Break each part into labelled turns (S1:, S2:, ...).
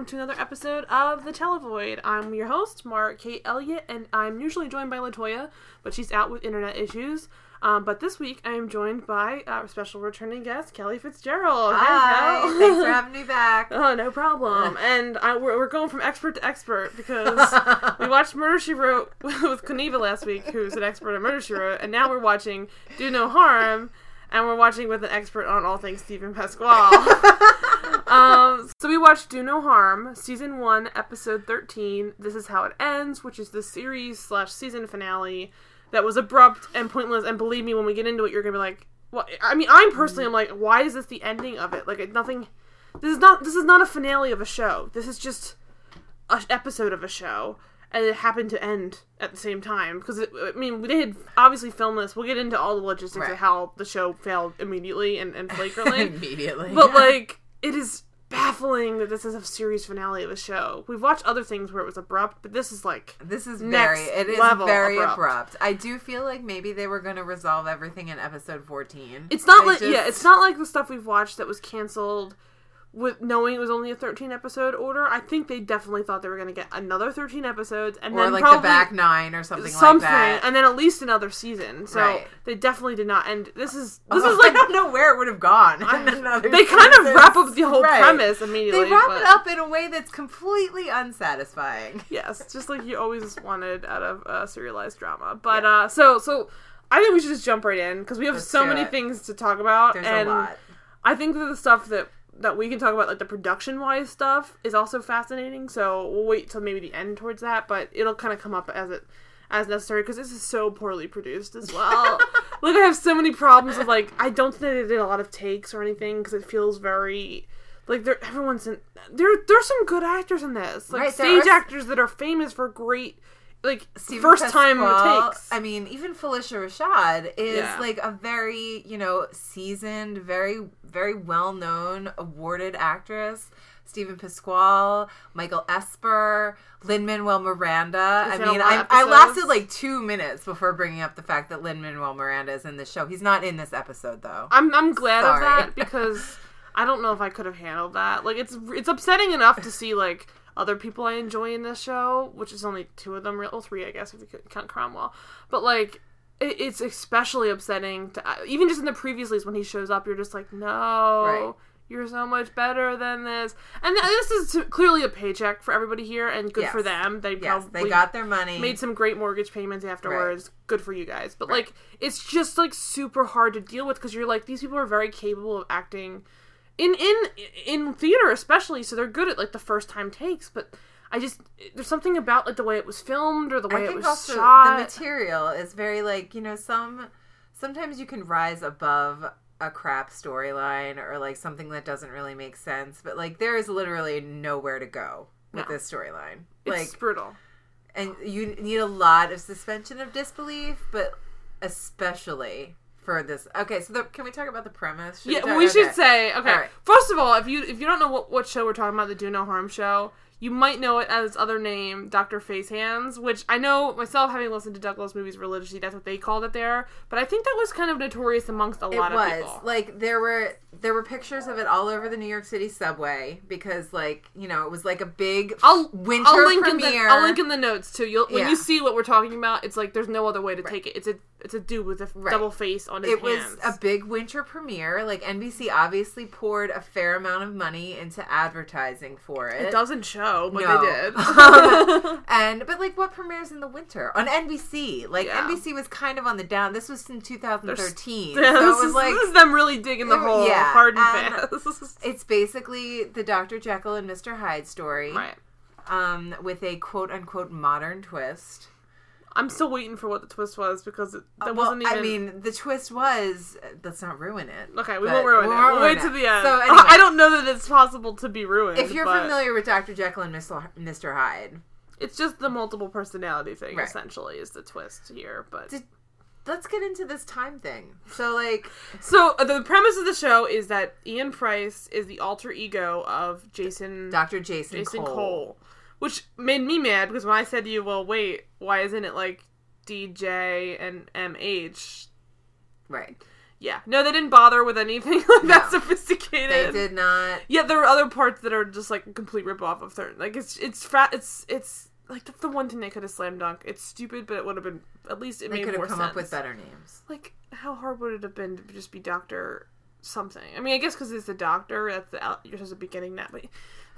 S1: welcome to another episode of The Televoid. I'm your host, Mark Kate Elliott, and I'm usually joined by Latoya, but she's out with internet issues. Um, but this week, I am joined by our special returning guest, Kelly Fitzgerald.
S2: Hi, thanks for having me back.
S1: Oh, no problem. and I, we're, we're going from expert to expert because we watched Murder She Wrote with Kuniva last week, who's an expert on Murder She Wrote, and now we're watching Do No Harm, and we're watching with an expert on all things Steven Pasquale. Um, so we watched Do No Harm, season one, episode thirteen. This is how it ends, which is the series slash season finale that was abrupt and pointless. And believe me, when we get into it, you're gonna be like, "What?" I mean, I'm personally, I'm like, "Why is this the ending of it? Like, nothing. This is not. This is not a finale of a show. This is just an episode of a show." And it happened to end at the same time because I mean they had obviously filmed this. We'll get into all the logistics
S2: Right.
S1: of how the show failed immediately and, and flagrantly.
S2: Immediately.
S1: But like, it is baffling that this is a series finale of a show. We've watched other things where it was abrupt, but this is like
S2: this is
S1: next
S2: very it is
S1: level
S2: very
S1: abrupt.
S2: abrupt. I do feel like maybe they were going to resolve everything in episode 14.
S1: it's not
S2: They
S1: like
S2: just-
S1: yeah, it's not like the stuff we've watched that was canceled with knowing it was only a 13 episode order. I think they definitely thought they were going to get another 13 episodes and
S2: or
S1: then
S2: like
S1: probably
S2: the back 9 or something,
S1: something
S2: like that.
S1: and then at least another season. So
S2: Right.
S1: they definitely did not end. This is this
S2: Oh,
S1: is like
S2: I don't know where it would have gone.
S1: I- they kind of wrap up the whole
S2: Right.
S1: premise immediately.
S2: They wrap
S1: but-
S2: it up in a way that's completely unsatisfying.
S1: Yes, just like you always wanted out of a serialized drama. But uh so so I think we should just jump right in because we have
S2: Let's
S1: so many
S2: it.
S1: things to talk about
S2: There's
S1: and
S2: a lot.
S1: I think that the stuff that that we can talk about like the production wise stuff is also fascinating. So we'll wait till maybe the end towards that, but it'll kind of come up as it as necessary because this is so poorly produced as well. like I have so many problems with like I don't think they did a lot of takes or anything because it feels very like there everyone's in there. There's some good actors in this, like
S2: Right,
S1: stage
S2: are-
S1: actors that are famous for great like
S2: Steven
S1: first time
S2: Pasquale,
S1: takes.
S2: I mean, even Phylicia Rashad is
S1: Yeah.
S2: like a very, you know, seasoned, very, very well known, awarded actress. Steven Pasquale, Michael Esper, Lin Manuel Miranda.
S1: He's
S2: I mean, I, I lasted like two minutes before bringing up the fact that Lin Manuel Miranda is in this show. He's not in this episode though.
S1: I'm I'm glad of that because I don't know if I could have handled that. Like it's it's upsetting enough to see like other people I enjoy in this show, which is only two of them, real well, three I guess if you count Cromwell. But like it, it's especially upsetting to uh, even just in the previouslys when he shows up, you're just like, no.
S2: Right.
S1: You're so much better than this, and this is clearly a paycheck for everybody here, and good for them. They
S2: Yes,
S1: probably
S2: they got their money.
S1: made some great mortgage payments afterwards. Good for you guys. But like, it's just like super hard to deal with because you're like these people are very capable of acting in in in theater especially. So they're good at like the first time takes. But I just there's something about like the way it was filmed or the way it was
S2: also
S1: shot.
S2: the material is very like you know some sometimes you can rise above a crap storyline or like something that doesn't really make sense, but like there is literally nowhere to go with
S1: No.
S2: this storyline.
S1: it's
S2: Like,
S1: brutal.
S2: and you need a lot of suspension of disbelief, but especially for this. Okay, so the, can we talk about the premise? Should
S1: Yeah,
S2: talk-
S1: we should
S2: okay.
S1: say okay.
S2: Right.
S1: First of all, if you if you don't know what, what show we're talking about, the Do No Harm show, you might know it as its other name, Doctor Face Hands, which I know myself having listened to Doug Loves Movies religiously, that's what they called it there. But I think that was kind of notorious amongst a
S2: It
S1: lot of people.
S2: Was like there were there were pictures of it all over the New York City subway because like you know it was like a big
S1: I'll
S2: winter
S1: I'll link
S2: premiere.
S1: in the I'll link in the notes too. You'll when
S2: Yeah.
S1: you see what we're talking about, it's like there's no other way to take it. It's a it's a dude with a
S2: Right.
S1: double face on his
S2: it was a big winter premiere. Like NBC obviously poured a fair amount of money into advertising for it.
S1: it doesn't show, but
S2: No.
S1: they did.
S2: And but like what premieres in the winter on NBC? Like
S1: Yeah.
S2: NBC was kind of on the down. This was in 2013,
S1: Yeah,
S2: so
S1: this,
S2: it was
S1: is,
S2: like
S1: this is them really digging the hole
S2: yeah,
S1: hard and,
S2: and-
S1: fast.
S2: it's basically the Dr. Jekyll and Mr. Hyde story,
S1: right.
S2: um, with a quote unquote modern twist.
S1: I'm still waiting for what the twist was because it, that
S2: Uh, well,
S1: wasn't even.
S2: I mean, the twist was let's not ruin it.
S1: okay, we won't ruin
S2: we
S1: it.
S2: won't
S1: We'll
S2: ruin
S1: wait to the end.
S2: So anyway.
S1: I don't know that it's possible to be ruined.
S2: If you're
S1: but
S2: familiar with Dr. Jekyll and Mr. Mr. Hyde,
S1: it's just the multiple personality thing.
S2: Right.
S1: Essentially, is the twist here. But
S2: Did- let's get into this time thing. So, like,
S1: so uh, the premise of the show is that Ian Price is the alter ego of Jason
S2: Dr. Jason,
S1: Jason Cole.
S2: Cole.
S1: Which made me mad because when I said to you, "Well, wait, why isn't it like DJ and MH?"
S2: Right.
S1: Yeah, no, they didn't bother with anything like that sophisticated.
S2: They did not.
S1: Yeah, there are other parts that are just like a complete rip off of third. Like it's it's frat. It's it's like that's the one thing they could have slam dunk. It's stupid, but it would have been at least it.
S2: They
S1: made
S2: could
S1: more
S2: have come
S1: sense.
S2: up with better names.
S1: Like how hard would it have been to just be Doctor something? I mean, I guess because it's a Doctor. That's the you're supposed to be getting that, but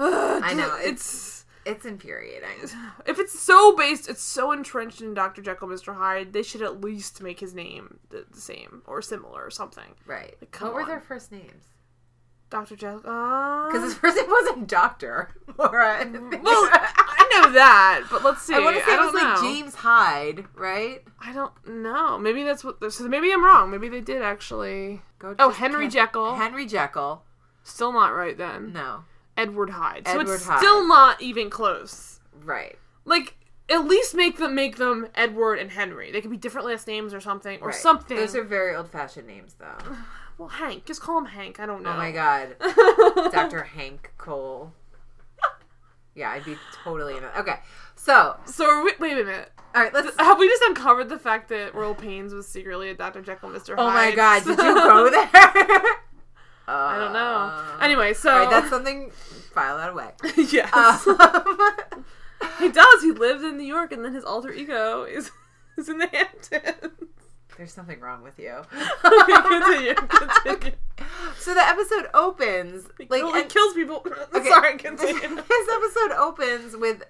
S2: I know,
S1: it's.
S2: It's infuriating.
S1: If it's so based, it's so entrenched in Dr. Jekyll, Mr. Hyde, they should at least make his name the, the same or similar or something.
S2: Right.
S1: Like, come
S2: what were
S1: on.
S2: their first names?
S1: Dr. Jekyll. Uh,
S2: Because his first name wasn't Doctor. Laura.
S1: well, I know that, but let's see.
S2: I want to say it was like. James Hyde, right?
S1: I don't know. Maybe that's what. So maybe I'm wrong. Maybe they did actually.
S2: Go
S1: Oh, Henry
S2: Hen-
S1: Jekyll.
S2: Henry Jekyll.
S1: Still not right then.
S2: No.
S1: Edward Hyde. So
S2: Edward
S1: it's
S2: Hyde.
S1: still not even close.
S2: Right.
S1: Like at least make them make them Edward and Henry. They could be different last names or something or
S2: right.
S1: something.
S2: Those are very old fashioned names, though.
S1: well, Hank. Just call him Hank. I don't know.
S2: Oh my god. Dr. Hank Cole. Yeah, I'd be totally in it. Okay. So,
S1: So we, wait a minute.
S2: all right, let's.
S1: Have we just uncovered the fact that Royal Pains was secretly a Dr. Jekyll, Mr. Hyde?
S2: Oh my god, did you go there?
S1: I don't know.
S2: Uh,
S1: Anyway, so
S2: that's something. File that away.
S1: yes,
S2: Um,
S1: he does. He lives in New York, and then his alter ego is is in the Hamptons.
S2: there's something wrong with you.
S1: okay, continue. Continue.
S2: So the episode opens like
S1: he
S2: and-
S1: kills people.
S2: Okay.
S1: Sorry, continue.
S2: this episode opens with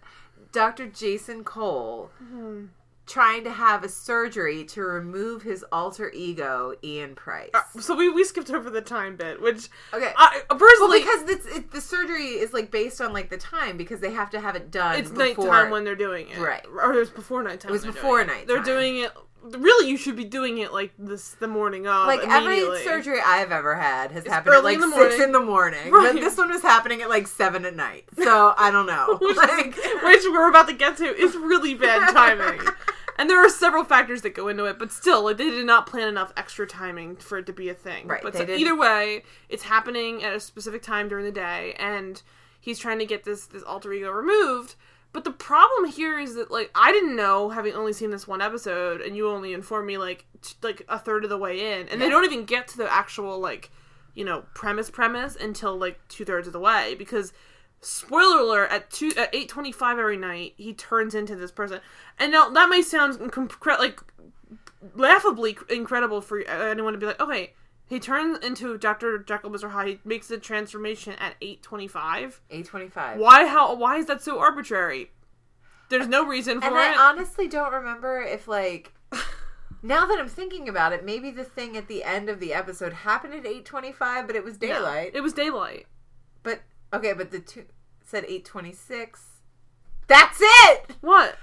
S2: Dr. Jason Cole
S1: Hmm.
S2: Trying to have a surgery to remove his alter ego, Ian Price.
S1: Uh, so we, we skipped over the time bit, which
S2: Okay.
S1: I
S2: well,
S1: personally
S2: because it's, it, the surgery is like based on like the time because they have to have it done.
S1: it's
S2: before.
S1: nighttime when they're doing it,
S2: Right.
S1: Or it was before nighttime.
S2: It was before
S1: it. They're doing it. Really, you should be doing it like this the morning of.
S2: like every surgery I've ever had has happened
S1: early
S2: at like
S1: in
S2: six
S1: morning.
S2: in the morning,
S1: Right.
S2: but this one was happening at like seven at night. So I don't know.
S1: which,
S2: Like-
S1: which we're about to get to, is really bad timing. And there are several factors that go into it, but still, like they did not plan enough extra timing for it to be a thing.
S2: Right,
S1: But so either way, it's happening at a specific time during the day, and he's trying to get this this alter ego removed. But the problem here is that like I didn't know, having only seen this one episode, and you only informed me like t- like a third of the way in, and they don't even get to the actual like you know premise premise until like two thirds of the way. Because spoiler alert at two at eight twenty five every night he turns into this person, and now that may sound incre- like laughably incredible for anyone to be like, okay, he turns into Doctor Jekyll, Mister Hyde. He makes the transformation at eight twenty five.
S2: eight twenty five.
S1: Why? How? Why is that so arbitrary? There's no reason for
S2: And
S1: it.
S2: I honestly don't remember if like now that I'm thinking about it, maybe the thing at the end of the episode happened at eight twenty five, but it was daylight.
S1: it was daylight.
S2: But okay, but the two said eight twenty six. That's it.
S1: What?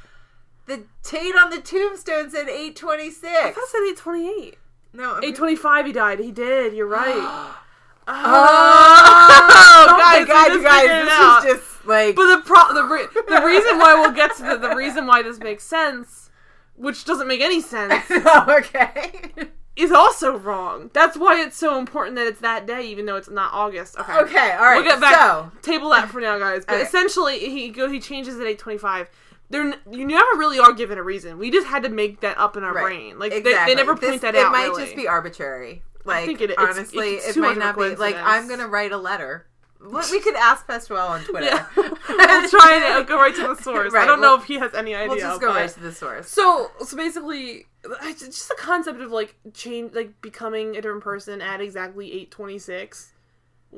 S2: The date on the tombstone said 8:26.
S1: I thought it said eight twenty eight.
S2: No,
S1: Eight twenty five. He died. He did. You're right.
S2: Oh,
S1: Oh, guys,
S2: god, you guys!
S1: figured
S2: This
S1: out.
S2: is just like
S1: But the pro the re- the reason why we'll get to the, the reason why this makes sense, which doesn't make any sense,
S2: oh, okay.
S1: is also wrong. That's why it's so important that it's that day, even though it's not August. Okay.
S2: Okay, all right.
S1: We'll get back.
S2: So,
S1: Table that for now, guys. But essentially, he go he changes at eight twenty five. There, n- you never really are given a reason. We just had to make that up in our
S2: right.
S1: brain. Like they,
S2: exactly.
S1: they never point
S2: This-
S1: that
S2: it
S1: out.
S2: It might
S1: really.
S2: just be arbitrary. Like
S1: think it-
S2: honestly,
S1: it's
S2: it might
S1: much of a
S2: not be like. I'm gonna write a letter. What we could ask Festuel on Twitter.
S1: Yeah. we'll try to go right to the source. I don't know
S2: we'll-
S1: if he has any idea.
S2: We'll just go
S1: but-
S2: right to the source.
S1: So, so basically, it's just the concept of like change, like becoming a different person at exactly eight twenty six,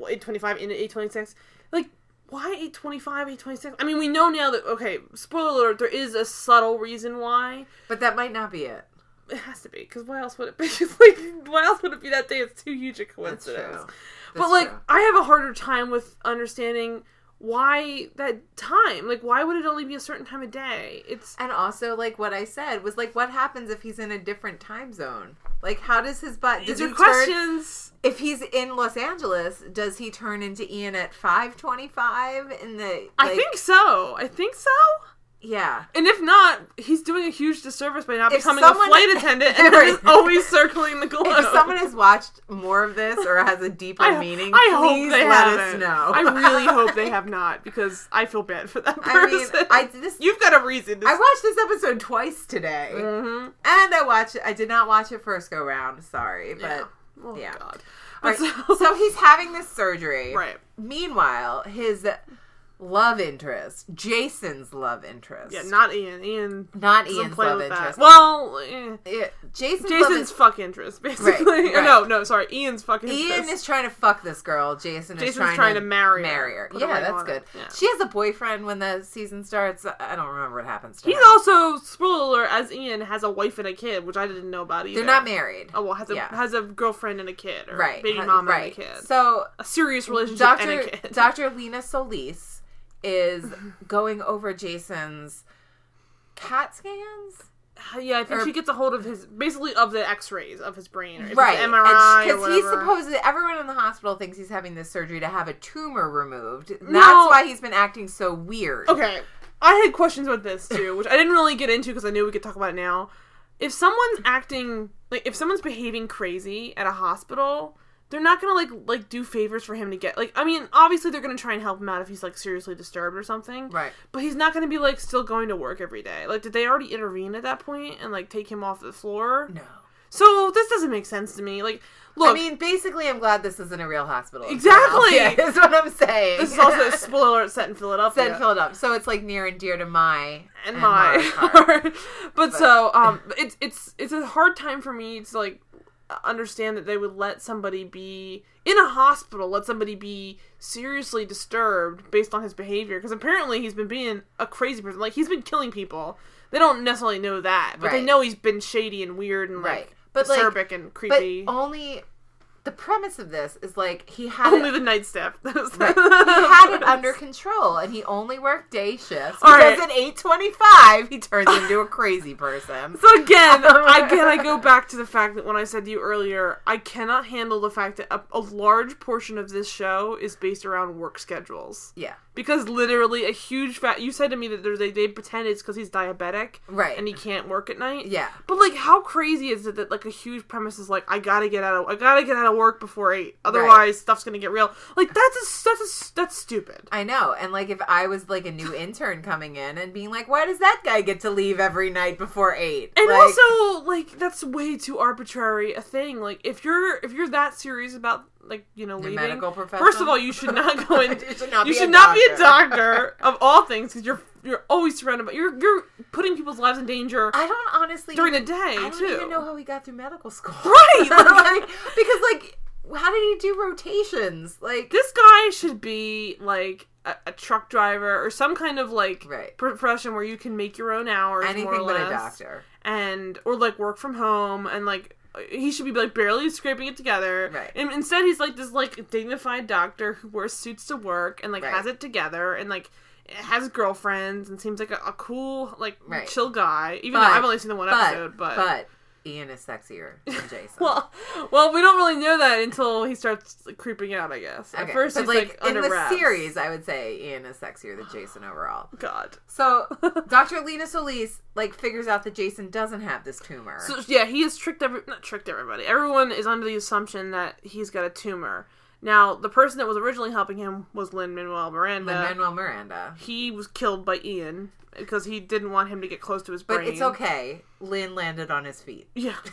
S1: eight twenty five into eight twenty six. Like, why eight twenty five, eight twenty six? I mean, we know now that okay. Spoiler alert: there is a subtle reason why.
S2: But that might not be it.
S1: It has to be because why else would it be? like, why else would it be that day? It's too huge a
S2: That's
S1: coincidence.
S2: true.
S1: but like,
S2: true.
S1: I have a harder time with understanding why that time. Like, why would it only be a certain time of day? It's
S2: And also, like what I said was like, what happens if he's in a different time zone? Like, how does his butt? Does
S1: these
S2: he
S1: are
S2: turn?
S1: questions.
S2: If he's in Los Angeles, does he turn into Ian at five twenty-five in the?
S1: I think so. I think so.
S2: Yeah.
S1: And if not, he's doing a huge disservice by not
S2: If
S1: becoming
S2: someone-
S1: a flight attendant and
S2: Right.
S1: always circling the globe.
S2: If someone has watched more of this or has a deeper
S1: I,
S2: meaning,
S1: I
S2: please
S1: hope they
S2: let
S1: haven't.
S2: us know.
S1: I really hope they have not because I feel bad for that
S2: I mean,
S1: person.
S2: I this
S1: You've got a reason. To
S2: I watched this episode twice today,
S1: hmm
S2: and I watched. I did not watch it first go round. Sorry, but
S1: Yeah. Oh
S2: Yeah.
S1: God.
S2: All
S1: But
S2: right,
S1: so,
S2: so he's having this surgery.
S1: right.
S2: Meanwhile, his love interest, Jason's love interest,
S1: Yeah, not Ian. Ian
S2: not Ian's love
S1: with that.
S2: interest.
S1: Well, eh.
S2: Yeah, Jason's, love
S1: Jason's fuck interest, basically.
S2: Right, right.
S1: no, no, sorry, Ian's fuck interest.
S2: Ian is trying to fuck this girl. Jason is
S1: Jason's
S2: trying,
S1: trying
S2: to,
S1: to marry her.
S2: marry her. Yeah, that's good.
S1: Yeah.
S2: She has a boyfriend when the season starts. I don't remember what happens to
S1: He's
S2: her.
S1: also spoiler as Ian has a wife and a kid, which I didn't know about either.
S2: They're not married.
S1: Oh well, has a
S2: Yeah.
S1: has a girlfriend and a kid, or
S2: right.
S1: baby
S2: ha-
S1: mama
S2: right.
S1: and a kid.
S2: So
S1: a serious relationship and a
S2: Dr.
S1: kid.
S2: Dr. Lena Solis is going over Jason's CAT scans.
S1: Uh, yeah, I think
S2: or-
S1: she gets a hold of his basically of the X-rays of his brain, or
S2: right.
S1: MRI,
S2: Because he's supposed to, everyone in the hospital thinks he's having this surgery to have a tumor removed. That's
S1: No.
S2: why he's been acting so weird.
S1: Okay, I had questions about this too, which I didn't really get into because I knew we could talk about it now. If someone's acting like if someone's behaving crazy at a hospital, they're not gonna like like do favors for him to get like. I mean, obviously they're gonna try and help him out if he's like seriously disturbed or something.
S2: Right.
S1: But he's not gonna be like still going to work every day. Like, did they already intervene at that point and like take him off the floor?
S2: No.
S1: So this doesn't make sense to me. Like, look,
S2: I mean, basically, I'm glad this isn't a real hospital.
S1: Exactly.
S2: Is what I'm saying.
S1: this is also a spoiler alert set in Philadelphia.
S2: Set in Philadelphia. So it's like near and dear to my
S1: and,
S2: and
S1: my
S2: Mara's heart.
S1: heart. but, so um it's it's it's a hard time for me to like understand that they would let somebody be in a hospital let somebody be seriously disturbed based on his behavior because apparently he's been being a crazy person. Like he's been killing people. They don't necessarily know that but they know he's been shady and weird and
S2: Right.
S1: like
S2: But, like-
S1: acerbic and
S2: But
S1: creepy.
S2: only the premise of this is like he had
S1: only
S2: it,
S1: the night staff That was
S2: right, he had it under control, and he only worked day shifts.
S1: All
S2: Because
S1: right.
S2: at eight twenty-five, he turns into a crazy person.
S1: So again, again, I go back to the fact that when I said to you earlier, I cannot handle the fact that a, a large portion of this show is based around work schedules.
S2: Yeah,
S1: Because literally, a huge fat. You said to me that there's a, they pretend it's because he's diabetic
S2: right.
S1: and he can't work at night.
S2: yeah,
S1: But like, how crazy is it that like a huge premise is like, I gotta get out of, I gotta get out of work before eight, otherwise stuff's gonna get real. Like that's a, that's a, that's stupid.
S2: I know. And like, if I was like a new intern coming in and being like, "Why does that guy get to leave every night before 8?
S1: And
S2: like,
S1: also, like that's way too arbitrary a thing. Like if you're if you're that serious about like you know leaving, first of all, you should not go in.
S2: You should not
S1: you
S2: be
S1: should
S2: a
S1: not be a
S2: doctor.
S1: doctor of all things because you're you're always surrounded by you're you're putting people's lives in danger
S2: I don't honestly
S1: during the day
S2: I don't
S1: too.
S2: even know how he got through medical school.
S1: Right,
S2: like, because like, how did he do rotations? Like,
S1: this guy should be like a, a truck driver or some kind of like
S2: Right.
S1: profession where you can make your own hours, more
S2: anything
S1: or
S2: but a doctor.
S1: and or like work from home and like he should be like barely scraping it together
S2: Right.
S1: and instead he's like this like dignified doctor who wears suits to work and like
S2: Right.
S1: has it together and like has girlfriends and seems like a, a cool like
S2: Right.
S1: chill guy even
S2: But-
S1: though i've only seen the one
S2: But,
S1: episode but,
S2: but Ian is sexier than Jason.
S1: well well we don't really know that until he starts creeping out i guess at
S2: Okay,
S1: first
S2: but
S1: he's
S2: like,
S1: like,
S2: in
S1: under
S2: the
S1: wraps.
S2: series, I would say Ian is sexier than Jason overall.
S1: god
S2: So Dr. Lena Solis like figures out that Jason doesn't have this tumor.
S1: So yeah, he has tricked every not tricked everybody. Everyone is under the assumption that he's got a tumor. Now, the person that was originally helping him was Lin Manuel Miranda.
S2: Lin Manuel Miranda.
S1: he was killed by Ian because he didn't want him to get close to his brain.
S2: But it's okay. Lin landed on his feet.
S1: Yeah.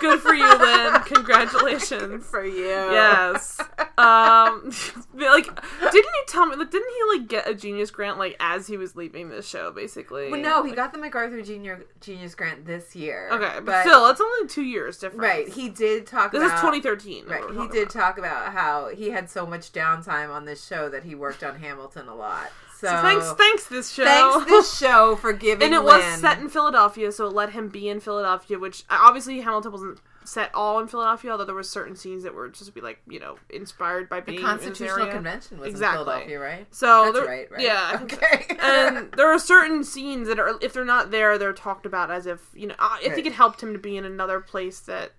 S1: Good for you, Lin. Congratulations.
S2: For you.
S1: Yes. Um, like, didn't you tell me? Like, didn't he like get a genius grant like as he was leaving this show, basically?
S2: Well, no, he got the MacArthur Junior Genius Grant this year.
S1: Okay, but, still, it's only two years difference.
S2: right. He did talk
S1: This
S2: about
S1: is 2013.
S2: Right. He did
S1: about.
S2: talk about how he had so much downtime on this show that he worked on Hamilton a lot. So,
S1: So thanks, thanks this show.
S2: thanks this show for giving
S1: and it was set in Philadelphia, so it let him be in Philadelphia. Which uh, obviously Hamilton wasn't set all in Philadelphia, although there were certain scenes that were just be like you know inspired by being the
S2: Constitutional
S1: in this area.
S2: Convention was
S1: Exactly.
S2: in Philadelphia, right?
S1: So
S2: That's
S1: there-
S2: right, right?
S1: Yeah. So.
S2: Okay.
S1: and there are certain scenes that are if they're not there, they're talked about as if you know. I I think
S2: Right.
S1: it helped him to be in another place that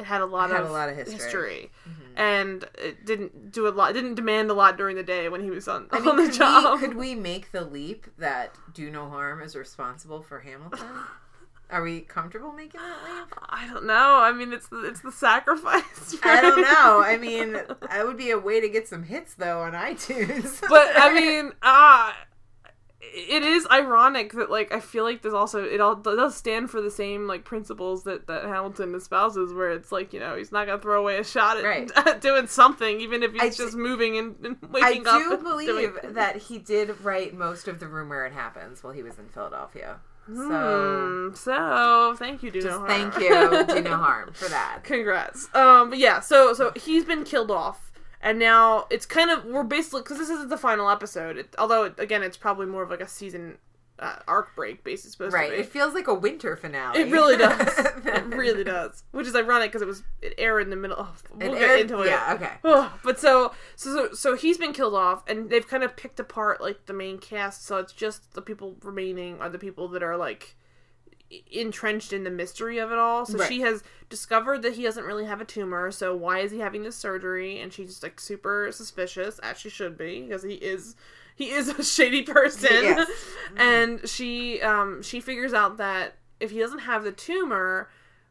S1: it had a lot
S2: Had
S1: of
S2: a lot of history. Mm-hmm.
S1: and it didn't do a lot. Didn't demand a lot during the day when he was on,
S2: I
S1: on
S2: mean,
S1: the
S2: could
S1: job.
S2: we, could we make the leap that Do No Harm is responsible for Hamilton? Are we comfortable making that leap?
S1: I don't know. I mean, it's the, it's the sacrifice.
S2: I don't know. I mean, that would be a way to get some hits though on iTunes.
S1: but I mean, uh it is ironic that like I feel like there's also it all does stand for the same like principles that that Hamilton espouses, where it's like you know he's not gonna throw away a shot at,
S2: Right.
S1: at doing something, even if he's
S2: I
S1: just
S2: d-
S1: moving and, and
S2: I
S1: waking up.
S2: I
S1: do
S2: believe
S1: doing-
S2: that he did write most of the room where it happens while he was in Philadelphia. So
S1: Hmm, so thank you, do
S2: just
S1: no
S2: thank you, do no harm for that.
S1: Congrats. Um, but yeah, so so he's been killed off, and now it's kind of we're basically because this isn't the final episode. It, although it, again, it's probably more of like a season uh, arc break supposed
S2: Right.
S1: to be.
S2: It feels like a winter finale.
S1: It really does. it really does. Which is ironic because it was it aired in the middle. Oh, we'll
S2: It
S1: get
S2: aired-
S1: into it.
S2: Yeah, okay.
S1: Oh, but so, so so so he's been killed off, and they've kind of picked apart like the main cast. So it's just the people remaining are the people that are like entrenched in the mystery of it all. So
S2: Right.
S1: she has discovered that he doesn't really have a tumor. So why is he having this surgery? And she's just like super suspicious, as she should be, because he is he is a shady person.
S2: Yes.
S1: and she um she figures out that if he doesn't have the tumor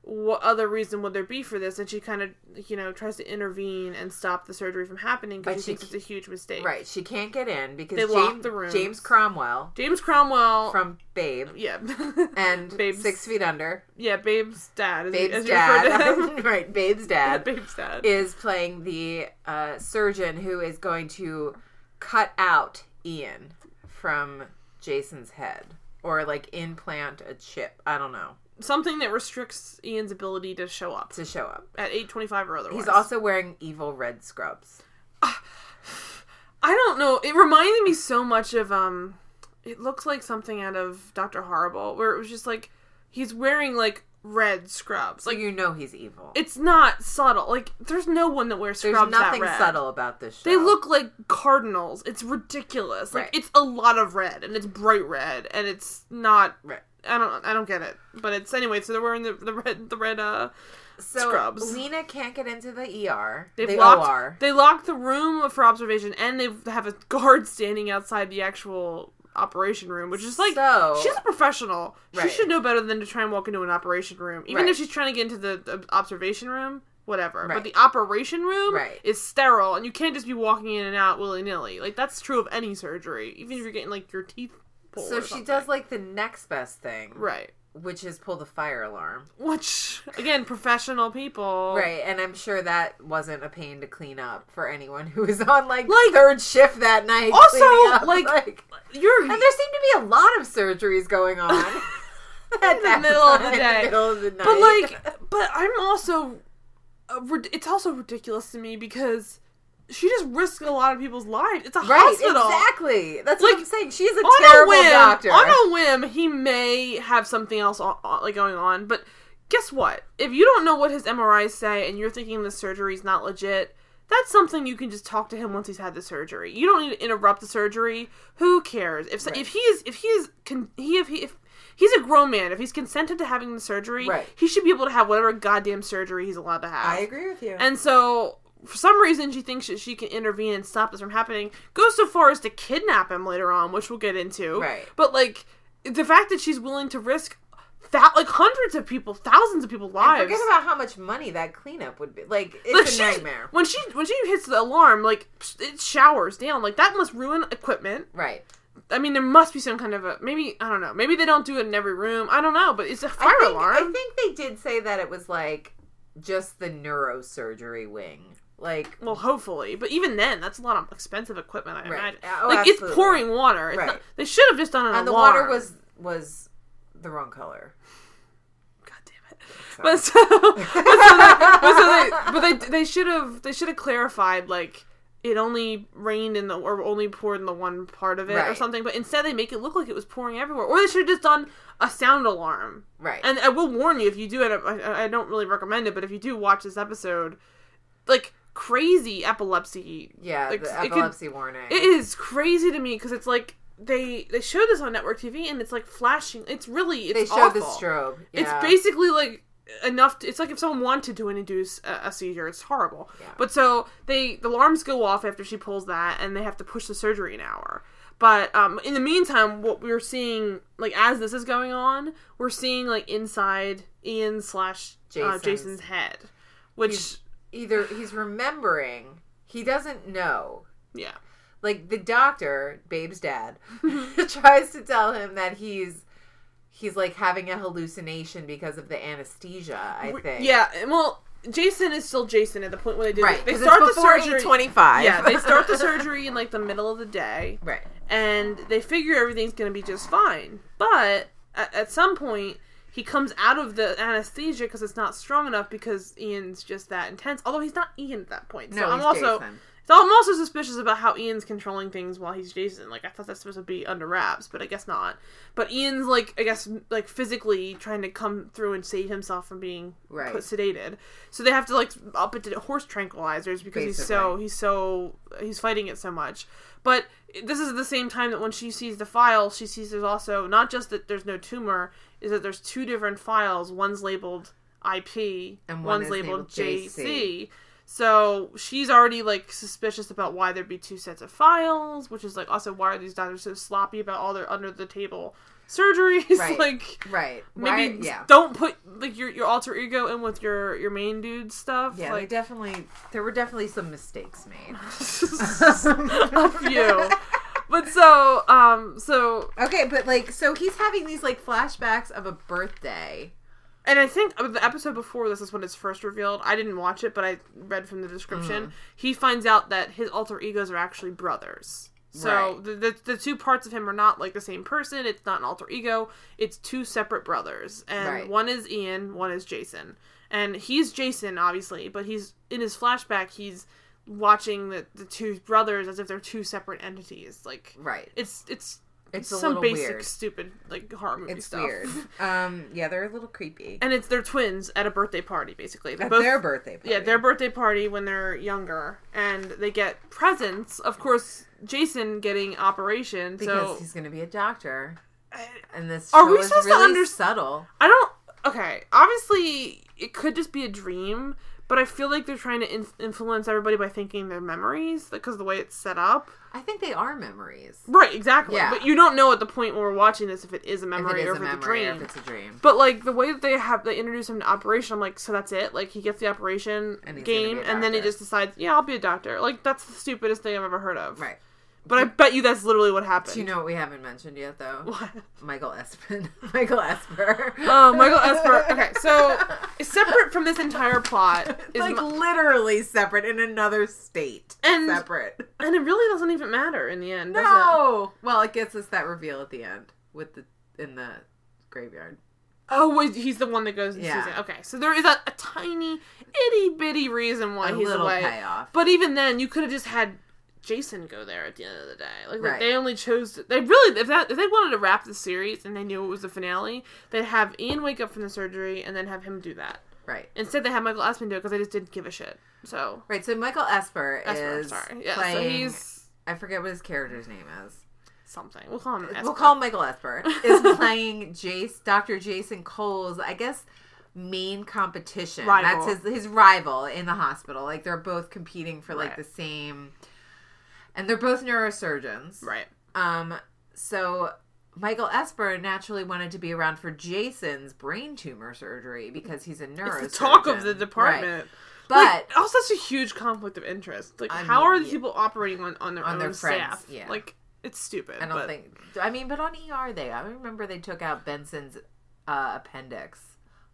S1: what other reason would there be for this and she kind of you know tries to intervene and stop the surgery from happening because she
S2: she
S1: thinks it's a huge mistake
S2: Right. She can't get in because
S1: They
S2: James,
S1: the.
S2: James Cromwell
S1: james cromwell
S2: from Babe
S1: yeah
S2: and
S1: Babe's-
S2: Six Feet Under,
S1: yeah babe's dad
S2: Babe's
S1: as you refer to him.
S2: dad, right? Babe's dad
S1: babe's dad
S2: is playing the uh, surgeon who is going to cut out Ian from Jason's head or like implant a chip. I don't know
S1: something that restricts ian's ability to show up
S2: to show up.
S1: at 825 or otherwise
S2: He's also wearing evil red scrubs.
S1: I don't know. It reminded me so much of um it looks like something out of Dr. Horrible where it was just like he's wearing like red scrubs. Like
S2: you know he's evil.
S1: it's not subtle. Like there's no one that wears
S2: There's
S1: scrubs
S2: nothing
S1: that red.
S2: subtle about this show.
S1: They look like cardinals. It's ridiculous. Like
S2: Right.
S1: it's a lot of red and it's bright red and it's not
S2: Right.
S1: I don't I don't get it. But it's anyway, so they're wearing the, the red the red uh
S2: so
S1: scrubs.
S2: Lena can't get into the ER.
S1: They've
S2: the
S1: locked,
S2: OR.
S1: They locked the room for observation, and they have a guard standing outside the actual operation room, which is like
S2: So-
S1: she's a professional. She
S2: Right.
S1: should know better than to try and walk into an operation room, even
S2: Right.
S1: if she's trying to get into the, the observation room. Whatever,
S2: Right.
S1: but the operation room is sterile, and you can't just be walking in and out willy nilly. Like that's true of any surgery, even if you're getting like your teeth.
S2: So she
S1: something.
S2: does like the next best thing,
S1: right,
S2: which is pull the fire alarm.
S1: which again, professional people,
S2: Right, and I'm sure that wasn't a pain to clean up for anyone who was on like,
S1: Like-
S2: third shift that night.
S1: Also,
S2: up,
S1: like, You're
S2: and there seemed to be a lot of surgeries going on at
S1: the middle of the
S2: in
S1: day.
S2: middle of the night.
S1: But like, but I'm also, uh, it's also ridiculous to me because she just risked a lot of people's lives. It's a
S2: right,
S1: hospital.
S2: exactly. That's
S1: Like,
S2: what I'm saying. She's a
S1: On a
S2: terrible
S1: whim,
S2: doctor.
S1: on a whim, he may have something else on, on- like going on. But guess what? If you don't know what his MRIs say and you're thinking the surgery's not legit, that's something you can just talk to him once he's had the surgery. You don't need to interrupt the surgery. Who cares? If
S2: Right.
S1: if he is if he is con- he if he if he's a grown man, if he's consented to having the surgery,
S2: Right.
S1: he should be able to have whatever goddamn surgery he's allowed to have.
S2: I agree with you.
S1: And so, for some reason, she thinks that she can intervene and stop this from happening. Goes so far as to kidnap him later on, which we'll get into.
S2: Right.
S1: But like the fact that she's willing to risk that like hundreds of people, thousands of people lives.
S2: Forget about how much money that cleanup would be. Like it's
S1: Like,
S2: a nightmare.
S1: When she when she hits the alarm, like it showers down. Like that must ruin equipment.
S2: Right.
S1: I mean, there must be some kind of a maybe I don't know. Maybe they don't do it in every room. I don't know, but it's a fire
S2: I think,
S1: alarm.
S2: I think they did say that it was like just the neurosurgery wing. Like
S1: Well, hopefully, but even then, that's a lot of expensive equipment. I
S2: Right.
S1: imagine.
S2: Oh,
S1: like
S2: absolutely.
S1: it's pouring water. It's
S2: Right.
S1: not, they should have just done an
S2: and the water was was the wrong color.
S1: God damn it!
S2: Sorry.
S1: But so, but so, they, but, so they, but they they should have they should have clarified like it only rained in the or only poured in the one part of it or something. But instead, they make it look like it was pouring everywhere. Or they should have just done a sound alarm.
S2: Right.
S1: And I will warn you if you do it. I, I don't really recommend it, but if you do watch this episode, like crazy epilepsy
S2: yeah,
S1: like,
S2: the
S1: it could-
S2: epilepsy warning.
S1: It is crazy to me because it's like they they showed this on network TV and it's like flashing. It's really it's
S2: they showed the strobe. Yeah.
S1: It's basically like enough. To, it's like if someone wanted to induce a, a seizure, it's horrible.
S2: Yeah.
S1: But so they the alarms go off after she pulls that, and they have to push the surgery an hour. But um, in the meantime, what we're seeing, like as this is going on, we're seeing like inside Ian slash uh,
S2: Jason's-
S1: Jason's head, which
S2: He's- either he's remembering. He doesn't know.
S1: yeah,
S2: like the doctor, Babe's dad, tries to tell him that he's he's like having a hallucination because of the anesthesia. I think.
S1: Yeah, well, Jason is still Jason at the point where they do
S2: Right.
S1: They start the surgery.
S2: twenty five.
S1: Yeah, they start the surgery in like the middle of the day,
S2: right.
S1: and they figure everything's going to be just fine. But at, at some point, he comes out of the anesthesia because it's not strong enough because Ian's just that intense. Although he's not Ian at that point. So
S2: No,
S1: I'm also
S2: Jason.
S1: so I'm also suspicious about how Ian's controlling things while he's Jason. Like I thought that's supposed to be under wraps, but I guess not. But Ian's like I guess like physically trying to come through and save himself from being
S2: Right.
S1: put sedated. So they have to like up it to horse tranquilizers because he's so he's so he's fighting it so much. But this is at the same time that when she sees the file, she sees there's also not just that there's no tumor, is that there's two different files. One's labeled IP
S2: And one
S1: one's
S2: labeled
S1: JC.
S2: JC.
S1: So she's already like suspicious about why there'd be two sets of files, which is like also why are these doctors so sloppy about all their under the table surgeries?
S2: Right.
S1: like
S2: Right.
S1: maybe
S2: Why- yeah.
S1: don't put like your your alter ego in with your your main dude stuff.
S2: Yeah,
S1: like
S2: definitely there were definitely some mistakes made.
S1: a few. But so um so
S2: Okay, but like so he's having these like flashbacks of a birthday.
S1: and I think the episode before this is when it's first revealed. I didn't watch it, but I read from the description.
S2: Mm-hmm.
S1: He finds out that his alter egos are actually brothers. So
S2: Right.
S1: the, the the two parts of him are not like the same person. It's not an alter ego. It's two separate brothers, and
S2: Right.
S1: one is Ian, one is Jason. And he's Jason, obviously, but he's in his flashback. He's watching the the two brothers as if they're two separate entities. Like
S2: Right.
S1: it's it's
S2: It's
S1: some basic
S2: weird.
S1: stupid like horror movie
S2: It's
S1: stuff.
S2: weird. Um yeah, they're a little creepy.
S1: and it's their twins at a birthday party, basically. They're
S2: At
S1: both-
S2: their birthday party.
S1: yeah, their birthday party when they're younger, and they get presents. Of course, Jason getting operation.
S2: because
S1: so
S2: he's gonna be a doctor. And this
S1: Are we
S2: is
S1: supposed to
S2: really
S1: under-
S2: subtle.
S1: I don't. Okay, obviously it could just be a dream, but I feel like they're trying to in- influence everybody by thinking their memories because the way it's set up.
S2: I think they are memories.
S1: Right, exactly.
S2: Yeah.
S1: But you don't know at the point when we're watching this if it is a
S2: If
S1: memory
S2: it is
S1: or if it's a dream.
S2: if it's a dream.
S1: But like the way that they have they introduce him to operation, I'm like, so that's it. Like he gets the operation
S2: And
S1: game, and then he just decides, yeah, I'll be a doctor. Like that's the stupidest thing I've ever heard of.
S2: Right.
S1: But I bet you that's literally what happened.
S2: Do you know what we haven't mentioned yet though?
S1: What?
S2: Michael Esper. Michael Esper.
S1: Oh, Michael Esper. Okay, so separate from this entire plot is
S2: like literally separate in another state.
S1: And-
S2: separate.
S1: and it really doesn't even matter in the end, does it?
S2: No. Well, it gets us that reveal at the end with the in the graveyard.
S1: Oh, wait, he's the one that goes and
S2: Yeah.
S1: Okay, so there is a, a tiny, itty bitty reason why
S2: a
S1: he's away.
S2: payoff.
S1: But even then, you could have just had Jason go there at the end of the day. Like
S2: Right.
S1: they only chose. To, they really, if that if they wanted to wrap the series and they knew it was the finale, they'd have Ian wake up from the surgery and then have him do that.
S2: right.
S1: Instead, they had Michael Esper do it because they just didn't give a shit. So
S2: Right. So Michael Esper,
S1: Esper,
S2: is
S1: sorry, yeah.
S2: playing.
S1: So he's
S2: I forget what his character's name is.
S1: something. We'll call him. Esper.
S2: We'll call him Michael Esper. Is playing Jace, Dr. Jason Cole's, I guess, main competition.
S1: Rival.
S2: That's his his rival in the hospital. Like they're both competing for like
S1: Right.
S2: the same, and they're both neurosurgeons.
S1: right.
S2: Um. So Michael Esper naturally wanted to be around for Jason's brain tumor surgery because he's a neurosurgeon.
S1: It's the talk of the
S2: Right.
S1: department.
S2: But
S1: like, also such a huge conflict of interest. Like,
S2: I
S1: how
S2: mean,
S1: are these
S2: yeah.
S1: people operating on, on their
S2: On
S1: own
S2: their friends,
S1: staff?
S2: yeah.
S1: Like, it's stupid.
S2: I don't
S1: but
S2: think. I mean, but on ER they. I remember they took out Benson's uh, appendix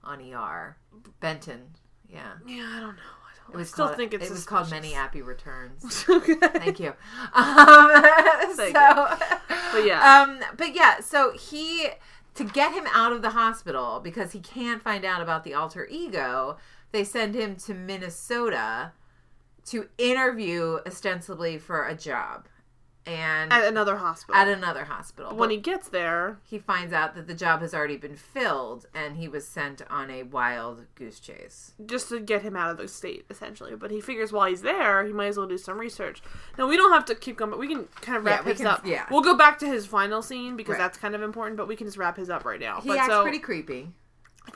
S2: on ER. Benton. Yeah.
S1: Yeah, I don't know. I,
S2: It was
S1: I still
S2: called,
S1: think it's
S2: it was called. Many Happy Returns.
S1: okay.
S2: Thank you. Um,
S1: Thank
S2: so,
S1: But yeah.
S2: um, but yeah. So he to get him out of the hospital because he can't find out about the alter ego. They send him to Minnesota to interview ostensibly for a job, and
S1: At another hospital.
S2: at another hospital.
S1: when he gets there,
S2: he finds out that the job has already been filled, and he was sent on a wild goose chase.
S1: just to get him out of the state, essentially. But he figures while he's there, he might as well do some research. Now we don't have to keep going, but we can kind of wrap
S2: we
S1: his
S2: can-
S1: up.
S2: yeah.
S1: We'll go back to his final scene because
S2: Right.
S1: that's kind of important. But we can just wrap his up right now.
S2: He
S1: but
S2: acts
S1: so,
S2: pretty creepy.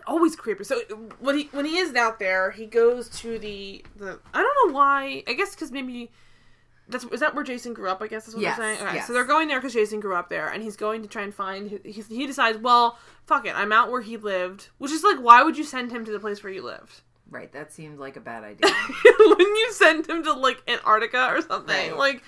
S1: always creepy. So when he when he is out there, he goes to the the I don't know why. I guess because maybe that's is that where Jason grew up. I guess is what
S2: Yes,
S1: they're saying. Okay,
S2: yes.
S1: so they're going there because Jason grew up there, and he's going to try and find. He, he decides, well, fuck it, I'm out where he lived, which is like, why would you send him to the place where you lived?
S2: Right, that seems like a bad idea.
S1: Wouldn't you send him to like Antarctica or something?
S2: Right.
S1: Like,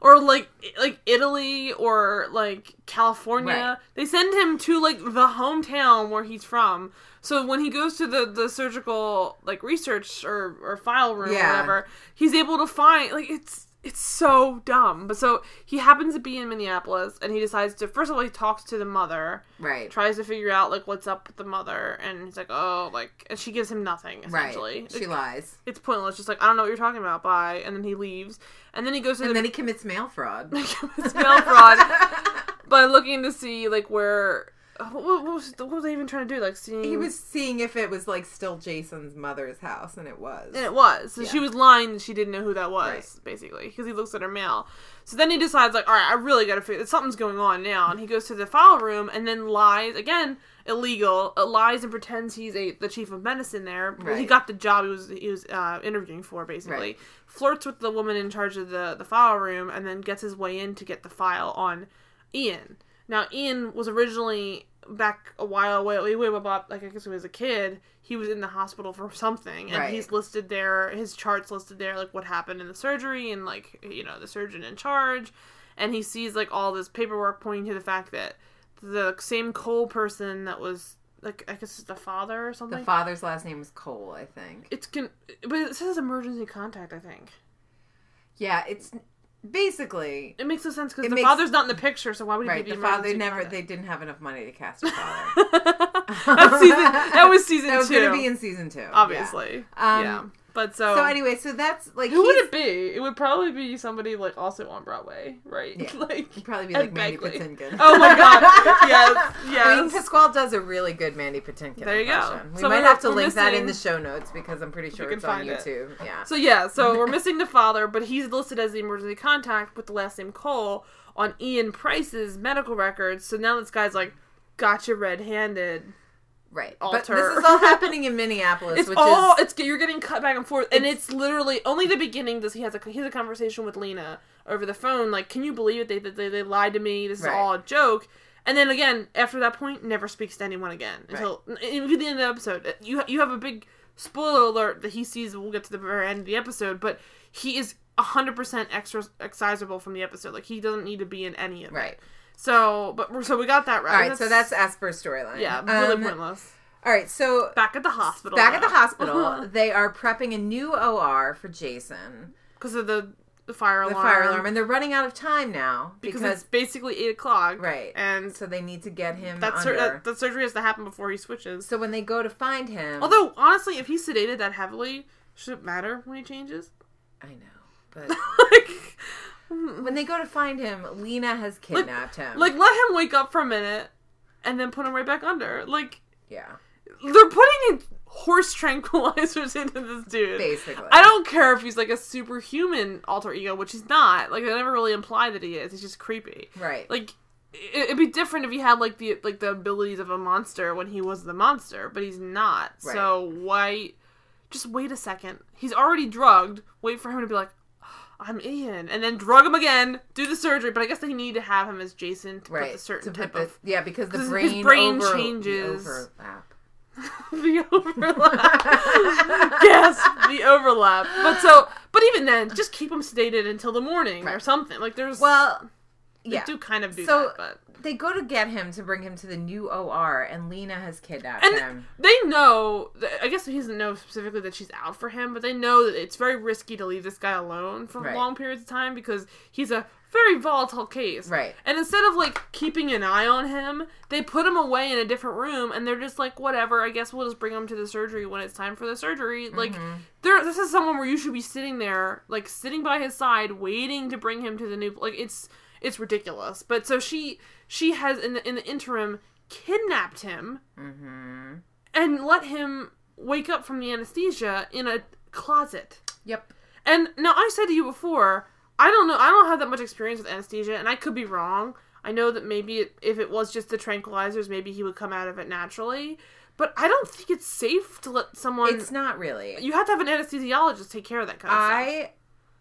S1: or like like Italy or like California.
S2: Right.
S1: They send him to like the hometown where he's from. So when he goes to the the surgical like research or or file room
S2: Yeah.
S1: or whatever, he's able to find like it's it's so dumb. But so he happens to be in Minneapolis and he decides to first of all he talks to the mother,
S2: Right.
S1: tries to figure out like what's up with the mother, and he's like, oh, like, and she gives him nothing essentially.
S2: Right. She lies.
S1: it's pointless. Just like I don't know what you're talking about. Bye. And then he leaves. And then he goes to
S2: And
S1: the
S2: then he commits mail fraud.
S1: it's mail fraud by looking to see like where what, what was what was I even trying to do? Like seeing
S2: He was seeing if it was like still Jason's mother's house, and it was.
S1: and it was. So she was lying and she didn't know who that was,
S2: Right.
S1: basically, because he looks at her mail. So then he decides, like, all right, I really got to figure something's going on now. And he goes to the file room and then lies again, illegal. Uh, lies and pretends he's a the chief of medicine there. Well, He got the job he was he was uh, interviewing for, basically.
S2: Right.
S1: Flirts with the woman in charge of the the file room and then gets his way in to get the file on Ian. Now, Ian was originally back a while way, way, way, way back, like I guess when he was a kid. He was in the hospital for something, and
S2: Right.
S1: he's listed there. His charts listed there, like what happened in the surgery, and like you know the surgeon in charge. And he sees like all this paperwork pointing to the fact that the same Cole person that was like I guess it's the father or something.
S2: The father's last name is Cole, I think.
S1: it's con- but it says emergency contact. I think
S2: Yeah, it's basically
S1: it makes no sense because the
S2: makes-
S1: father's not in the picture, so why would he
S2: right.
S1: be
S2: The father
S1: emergency
S2: never. They didn't have enough money to cast a father.
S1: That's season. That was season
S2: that was going to be in season two, yeah.
S1: obviously.
S2: Um,
S1: yeah. But so,
S2: So anyway, so that's like
S1: who would it be? It would probably be somebody like also on Broadway, right?
S2: Yeah.
S1: like
S2: It'd probably be like Mandy
S1: Begley.
S2: Patinkin.
S1: Oh my god! yes, yes.
S2: I mean, Pasquale does a really good Mandy Patinkin
S1: There you go.
S2: impression. We
S1: So
S2: might have to link that in the show notes because I'm pretty sure it's on
S1: find it.
S2: YouTube. Yeah.
S1: So yeah, so we're missing the father, but he's listed as the emergency contact with the last name Cole on Ian Price's medical records. So now this guy's like, got you red-handed.
S2: Right.
S1: alter.
S2: But this is all happening in Minneapolis,
S1: It's
S2: which
S1: all
S2: is
S1: it's you're getting cut back and forth, and it's, literally only the beginning. Does he has a he has a conversation with Lena over the phone? Like, can you believe it? They they, they lied to me. This is
S2: Right.
S1: all a joke. And then again, after that point, never speaks to anyone again until even the end of the episode. Uh, you you have a big spoiler alert that he sees. We'll get to the very end of the episode, but he is hundred percent extra excisable from the episode. Like he doesn't need to be in any of it.
S2: right.
S1: So, but so we got that right.
S2: All right. So that's Esper's storyline.
S1: yeah, really
S2: Um,
S1: pointless.
S2: All right. So
S1: Back at the hospital.
S2: back at the hospital, they are prepping a new OR for Jason,
S1: because of the the fire
S2: the
S1: alarm.
S2: fire alarm, and they're running out of time now
S1: because,
S2: because,
S1: it's basically eight o'clock,
S2: right.
S1: And
S2: so they need to get him
S1: that, sur- that that surgery has to happen before he switches.
S2: so when they go to find him,
S1: Although honestly, if he's sedated that heavily, should it matter when he changes?
S2: I know, but
S1: like,
S2: when they go to find him, Lena has kidnapped him.
S1: like let him wake up for a minute, and then put him right back under. Like
S2: yeah,
S1: they're putting in horse tranquilizers into this dude.
S2: basically.
S1: I don't care if he's like a superhuman alter ego, which he's not. Like they never really imply that he is. He's just creepy.
S2: Right.
S1: Like it- it'd be different if he had like the like the abilities of a monster when he was the monster, but he's not. So why? Just wait a second. He's already drugged. Wait for him to be like, I'm Ian, and then drug him again. Do the surgery, but I guess they need to have him as Jason to
S2: right.
S1: put the certain
S2: to
S1: type
S2: put the,
S1: of
S2: yeah, because the
S1: 'cause his
S2: brain,
S1: brain
S2: over-
S1: changes.
S2: The overlap.
S1: the overlap. yes, the overlap. But so, but even then, just keep him sedated until the morning or something. Like there's
S2: Well, yeah.
S1: do kind of do
S2: So-
S1: that, but.
S2: They go to get him to bring him to the new OR, and Lena has kidnapped
S1: And
S2: him.
S1: they know. I guess he doesn't know specifically that she's out for him, but they know that it's very risky to leave this guy alone for
S2: Right.
S1: long periods of time because he's a very volatile case.
S2: Right.
S1: And instead of like keeping an eye on him, they put him away in a different room, and they're just like, whatever. I guess we'll just bring him to the surgery when it's time for the surgery. Like,
S2: Mm-hmm.
S1: there. This is someone where you should be sitting there, like sitting by his side, waiting to bring him to the new. Like, it's it's ridiculous. But so she she has in the in the interim kidnapped him
S2: Mm-hmm.
S1: and let him wake up from the anesthesia in a closet.
S2: Yep.
S1: And now I said to you before, I don't know, I don't have that much experience with anesthesia, and I could be wrong. I know that maybe it, if it was just the tranquilizers, maybe he would come out of it naturally. But I don't think it's safe to let someone.
S2: It's not really.
S1: you have to have an anesthesiologist take care of that kind of stuff.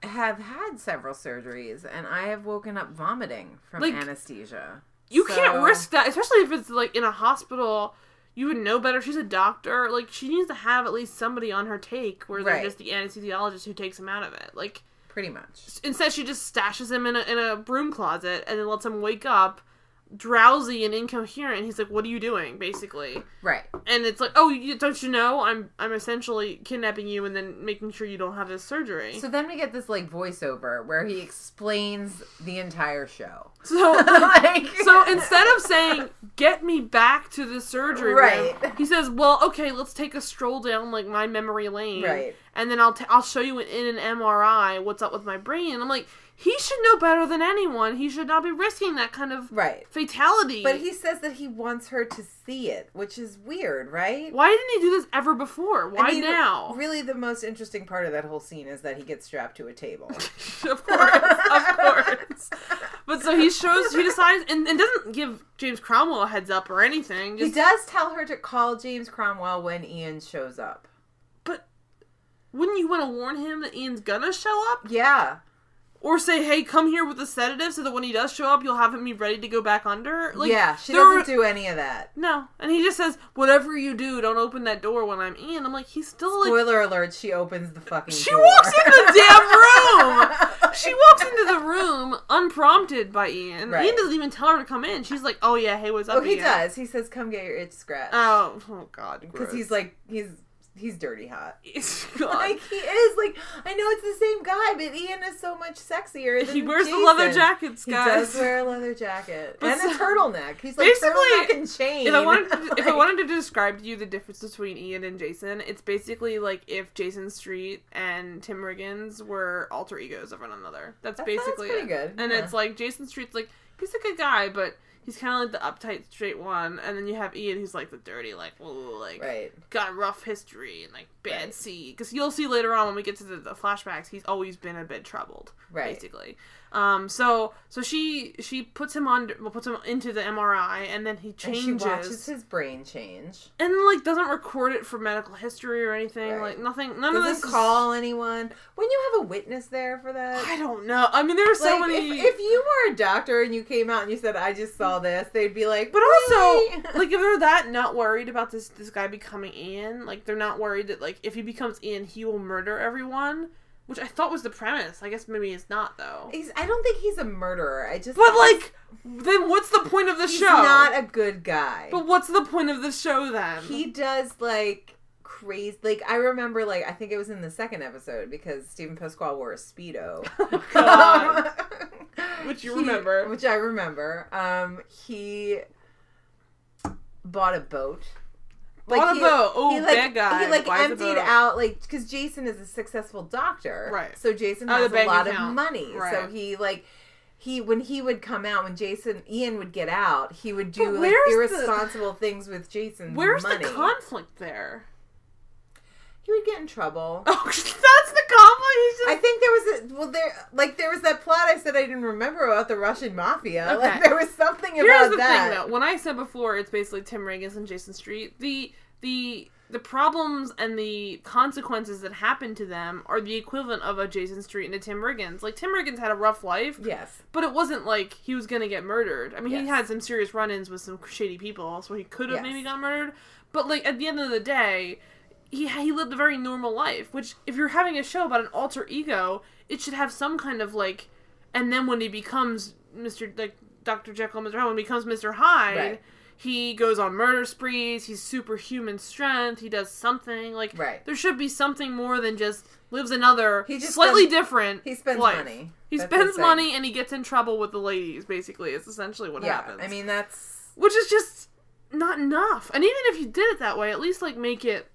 S2: Have had several surgeries, and I have woken up vomiting from
S1: Like,
S2: anesthesia.
S1: You
S2: So-
S1: can't risk that, especially if it's like in a hospital. You would know better. She's a doctor. Like she needs to have at least somebody on her take, where they're just the anesthesiologist who takes him out of it. Like
S2: Pretty much.
S1: Instead, she just stashes him in a, in a broom closet and then lets him wake up drowsy and incoherent. He's like, "What are you doing?" Basically,
S2: Right.
S1: and it's like, "Oh, you, don't you know? I'm I'm essentially kidnapping you and then making sure you don't have this surgery."
S2: So then we get this like voiceover where he explains the entire show.
S1: So,
S2: Like-
S1: so instead of saying "Get me back to the surgery room,"
S2: Right.
S1: he says, "Well, okay, let's take a stroll down like my memory lane,
S2: Right.
S1: And then I'll t- I'll show you in an MRI what's up with my brain." I'm like, he should know better than anyone. He should not be risking that kind of
S2: Right.
S1: fatality.
S2: But he says that he wants her to see it, which is weird, right?
S1: Why didn't he do this ever before? Why
S2: I mean,
S1: now?
S2: Really, the most interesting part of that whole scene is that he gets strapped to a table.
S1: of course, of course. But so he shows, he decides, and, and doesn't give James Cromwell a heads up or anything.
S2: he does tell her to call James Cromwell when Ian shows up.
S1: but wouldn't you want to warn him that Ian's gonna show up?
S2: Yeah.
S1: Or say, hey, come here with a sedative so that when he does show up, you'll have him be ready to go back under? Like,
S2: yeah, she doesn't
S1: were-
S2: do any of that.
S1: No. And he just says, whatever you do, don't open that door when I'm in." I'm like, he's still like.
S2: Spoiler alert, she opens the fucking
S1: She
S2: door.
S1: walks in the damn room. She walks into the room unprompted by Ian.
S2: Right.
S1: Ian doesn't even tell her to come in. She's like, "Oh yeah, hey, what's up?"
S2: Oh, he
S1: Ian?"
S2: does. He says, "Come get your itch scratched."
S1: Oh, oh God,
S2: because he's like he's he's dirty hot. Like he is. Like I know it's the same guy, but Ian is so much sexier. Than
S1: he wears
S2: Jason.
S1: the leather jackets, guys.
S2: He does wear a leather jacket
S1: But
S2: and a turtleneck. He's like
S1: Basically,
S2: turtleneck and chain.
S1: if I wanted, to, if I wanted to describe to you the difference between Ian and Jason, it's basically like if Jason Street and Tim Riggins were alter egos of one another. That's
S2: That
S1: basically
S2: pretty
S1: it.
S2: good,
S1: And
S2: yeah.
S1: it's like Jason Street's like he's a good guy, but he's kind of like the uptight, straight one. And then you have Ian, who's like the dirty, like, ooh, like
S2: right.
S1: got a rough history and like bad
S2: Right.
S1: seed. Because you'll see later on when we get to the, the flashbacks, he's always been a bit troubled,
S2: Right.
S1: basically. Um, so so she she puts him on well, puts him into the MRI, and then he
S2: And
S1: changes,
S2: she watches his brain change.
S1: and like doesn't record it for medical history or anything.
S2: Right.
S1: Like nothing. None of this.
S2: Doesn't
S1: is-
S2: call anyone. When you have a witness there for that.
S1: I don't know. I mean, there are so
S2: like,
S1: many.
S2: if, if you were a doctor and you came out and you said, "I just saw this," they'd be like,
S1: But also, like, if they're that not worried about this this guy becoming Ian, like, they're not worried that like if he becomes Ian, he will murder everyone, which I thought was the premise. I guess maybe it's not though.
S2: He's, I don't think he's a murderer. I just.
S1: But like, then what's the point of the show?
S2: he's not a good guy.
S1: But what's the point of the show then?
S2: he does like crazy. Like I remember, like I think it was in the second episode because Steven Pasquale wore a speedo.
S1: God. Which you
S2: He-
S1: remember.
S2: Which I remember. Um, he bought a boat.
S1: Bought a
S2: he-
S1: boat. Ooh,
S2: he, like,
S1: bad guy
S2: He like emptied out like because Jason is a successful doctor,
S1: Right.
S2: So Jason has a lot of
S1: account.
S2: money, so he like he when he would come out when Jason Ian would get out, he would do like
S1: where's the-
S2: irresponsible things with Jason's
S1: Where's
S2: money.
S1: the conflict there?
S2: he would get in trouble.
S1: Oh, that's the. He's just
S2: I think there was a well there like there was that plot I said I didn't remember about the Russian mafia.
S1: Okay.
S2: Like there was something
S1: Here's
S2: about
S1: the
S2: that.
S1: thing, though. When I said before, it's basically Tim Riggins and Jason Street. The the the problems and the consequences that happen to them are the equivalent of a Jason Street and a Tim Riggins. Like Tim Riggins had a rough life,
S2: Yes.
S1: but it wasn't like he was gonna get murdered. I mean, he had some serious run-ins with some shady people, so he could have
S2: Yes.
S1: maybe got murdered. But like at the end of the day, he he lived a very normal life. Which, if you're having a show about an alter ego, it should have some kind of like. And then when he becomes Mister like Doctor Jekyll Mister Hyde, when he becomes Mister Hyde.
S2: Right.
S1: He goes on murder sprees. He's superhuman strength. He does something like
S2: Right.
S1: there should be something more than just lives another
S2: He just
S1: slightly
S2: spends-
S1: different.
S2: He spends
S1: life.
S2: money.
S1: He
S2: That's
S1: spends money and he gets in trouble with the ladies. Basically, it's essentially what
S2: Yeah.
S1: happens.
S2: I mean that's
S1: which is just not enough. And even if you did it that way, at least like make it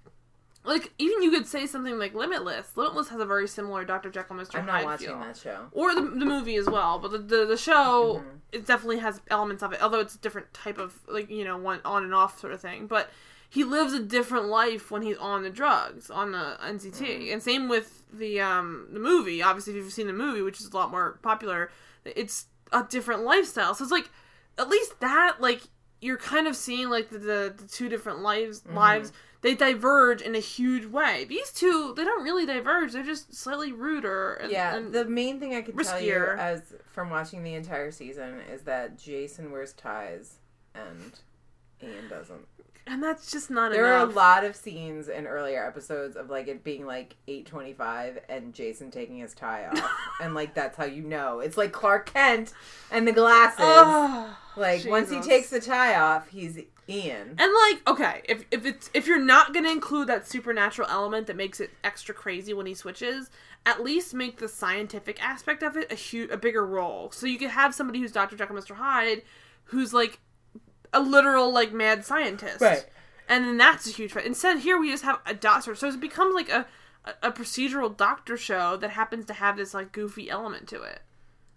S1: like even you could say something like Limitless. Limitless has a very similar Dr. Jekyll, Mr.
S2: I'm
S1: Hyde
S2: watching
S1: feel.
S2: that show.
S1: Or the, the movie as well, but the the, the show
S2: Mm-hmm.
S1: it definitely has elements of it. Although it's a different type of like you know one on and off sort of thing. But he lives a different life when he's on the drugs on the NZT,
S2: Mm-hmm.
S1: and same with the um the movie. Obviously, if you've seen the movie, which is a lot more popular, it's a different lifestyle. So it's like at least that like you're kind of seeing like the the, the two different lives
S2: Mm-hmm.
S1: lives. They diverge in a huge way. These two, they don't really diverge. They're just slightly ruder. And,
S2: Yeah,
S1: and-
S2: the main thing I can tell you as from watching the entire season is that Jason wears ties and Ian doesn't.
S1: And that's just not enough.
S2: There are a lot of scenes in earlier episodes of like it being like eight twenty five and Jason taking his tie off, and like that's how you know it's like Clark Kent and the glasses.
S1: Ugh,
S2: like once he takes the tie off, he's Ian.
S1: And like, okay, if if it's if you're not gonna include that supernatural element that makes it extra crazy when he switches, at least make the scientific aspect of it a huge a bigger role. So you could have somebody who's Dr. Jekyll, Mr. Hyde, who's like a literal like mad scientist, right? And then that's a huge. Instead, here we just have a doctor, so it becomes like a a procedural doctor show that happens to have this like goofy element to it,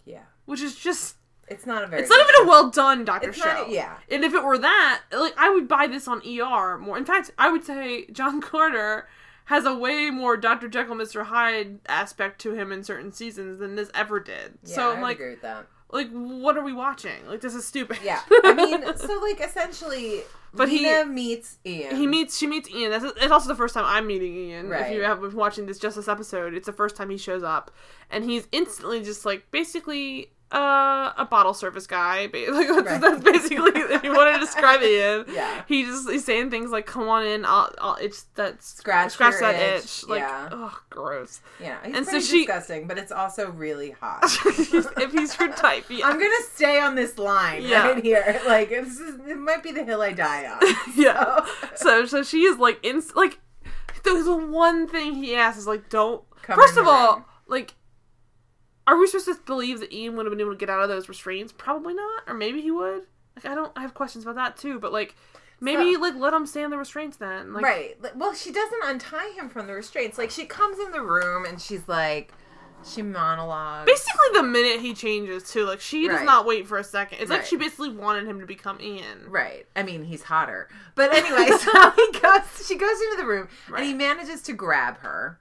S2: Yeah,
S1: which is just
S2: it's not a very.
S1: it's not even a well done doctor
S2: It's
S1: show.
S2: yeah.
S1: And if it were that, like I would buy this on ER more. In fact, I would say John Carter has a way more Dr. Jekyll, Mr. Hyde aspect to him in certain seasons than this ever did.
S2: Yeah,
S1: so
S2: I
S1: I'm
S2: would
S1: like,
S2: agree with that.
S1: Like what are we watching? Like this is stupid.
S2: Yeah, I mean, so like essentially,
S1: But he-
S2: meets Ian.
S1: He meets, she meets Ian. That's it's also the first time I'm meeting Ian. If you have been watching this just this episode, it's the first time he shows up, and he's instantly just like basically uh, a bottle service guy. Like that's,
S2: Right.
S1: that's basically if you want to describe Ian.
S2: Yeah.
S1: He just he's saying things like, "Come on in, I'll, I'll itch that
S2: Scratch
S1: scratch that
S2: itch."
S1: itch." Like,
S2: Yeah.
S1: oh, gross.
S2: Yeah, he's
S1: And so she-
S2: disgusting, but it's also really hot.
S1: if he's your type, yeah.
S2: I'm gonna stay on this line
S1: Yeah.
S2: right here. Like is, it might be the hill I die on.
S1: yeah. So so she is like in like the, the one thing he asks is like don't
S2: Come
S1: first of all
S2: room.
S1: like are we supposed to believe that Ian would have been able to get out of those restraints? Probably not, or maybe he would. Like I don't I have questions about that too, but like maybe
S2: So-
S1: like let him stay in the restraints then. Like,
S2: right. Well, she doesn't untie him from the restraints. Like she comes in the room and she's like, she monologues.
S1: Basically, the minute he changes too, like she does
S2: Right.
S1: not wait for a second. It's like she basically wanted him to become Ian.
S2: Right. I mean, he's hotter. But anyway, so he goes. She goes into the room and he manages to grab her,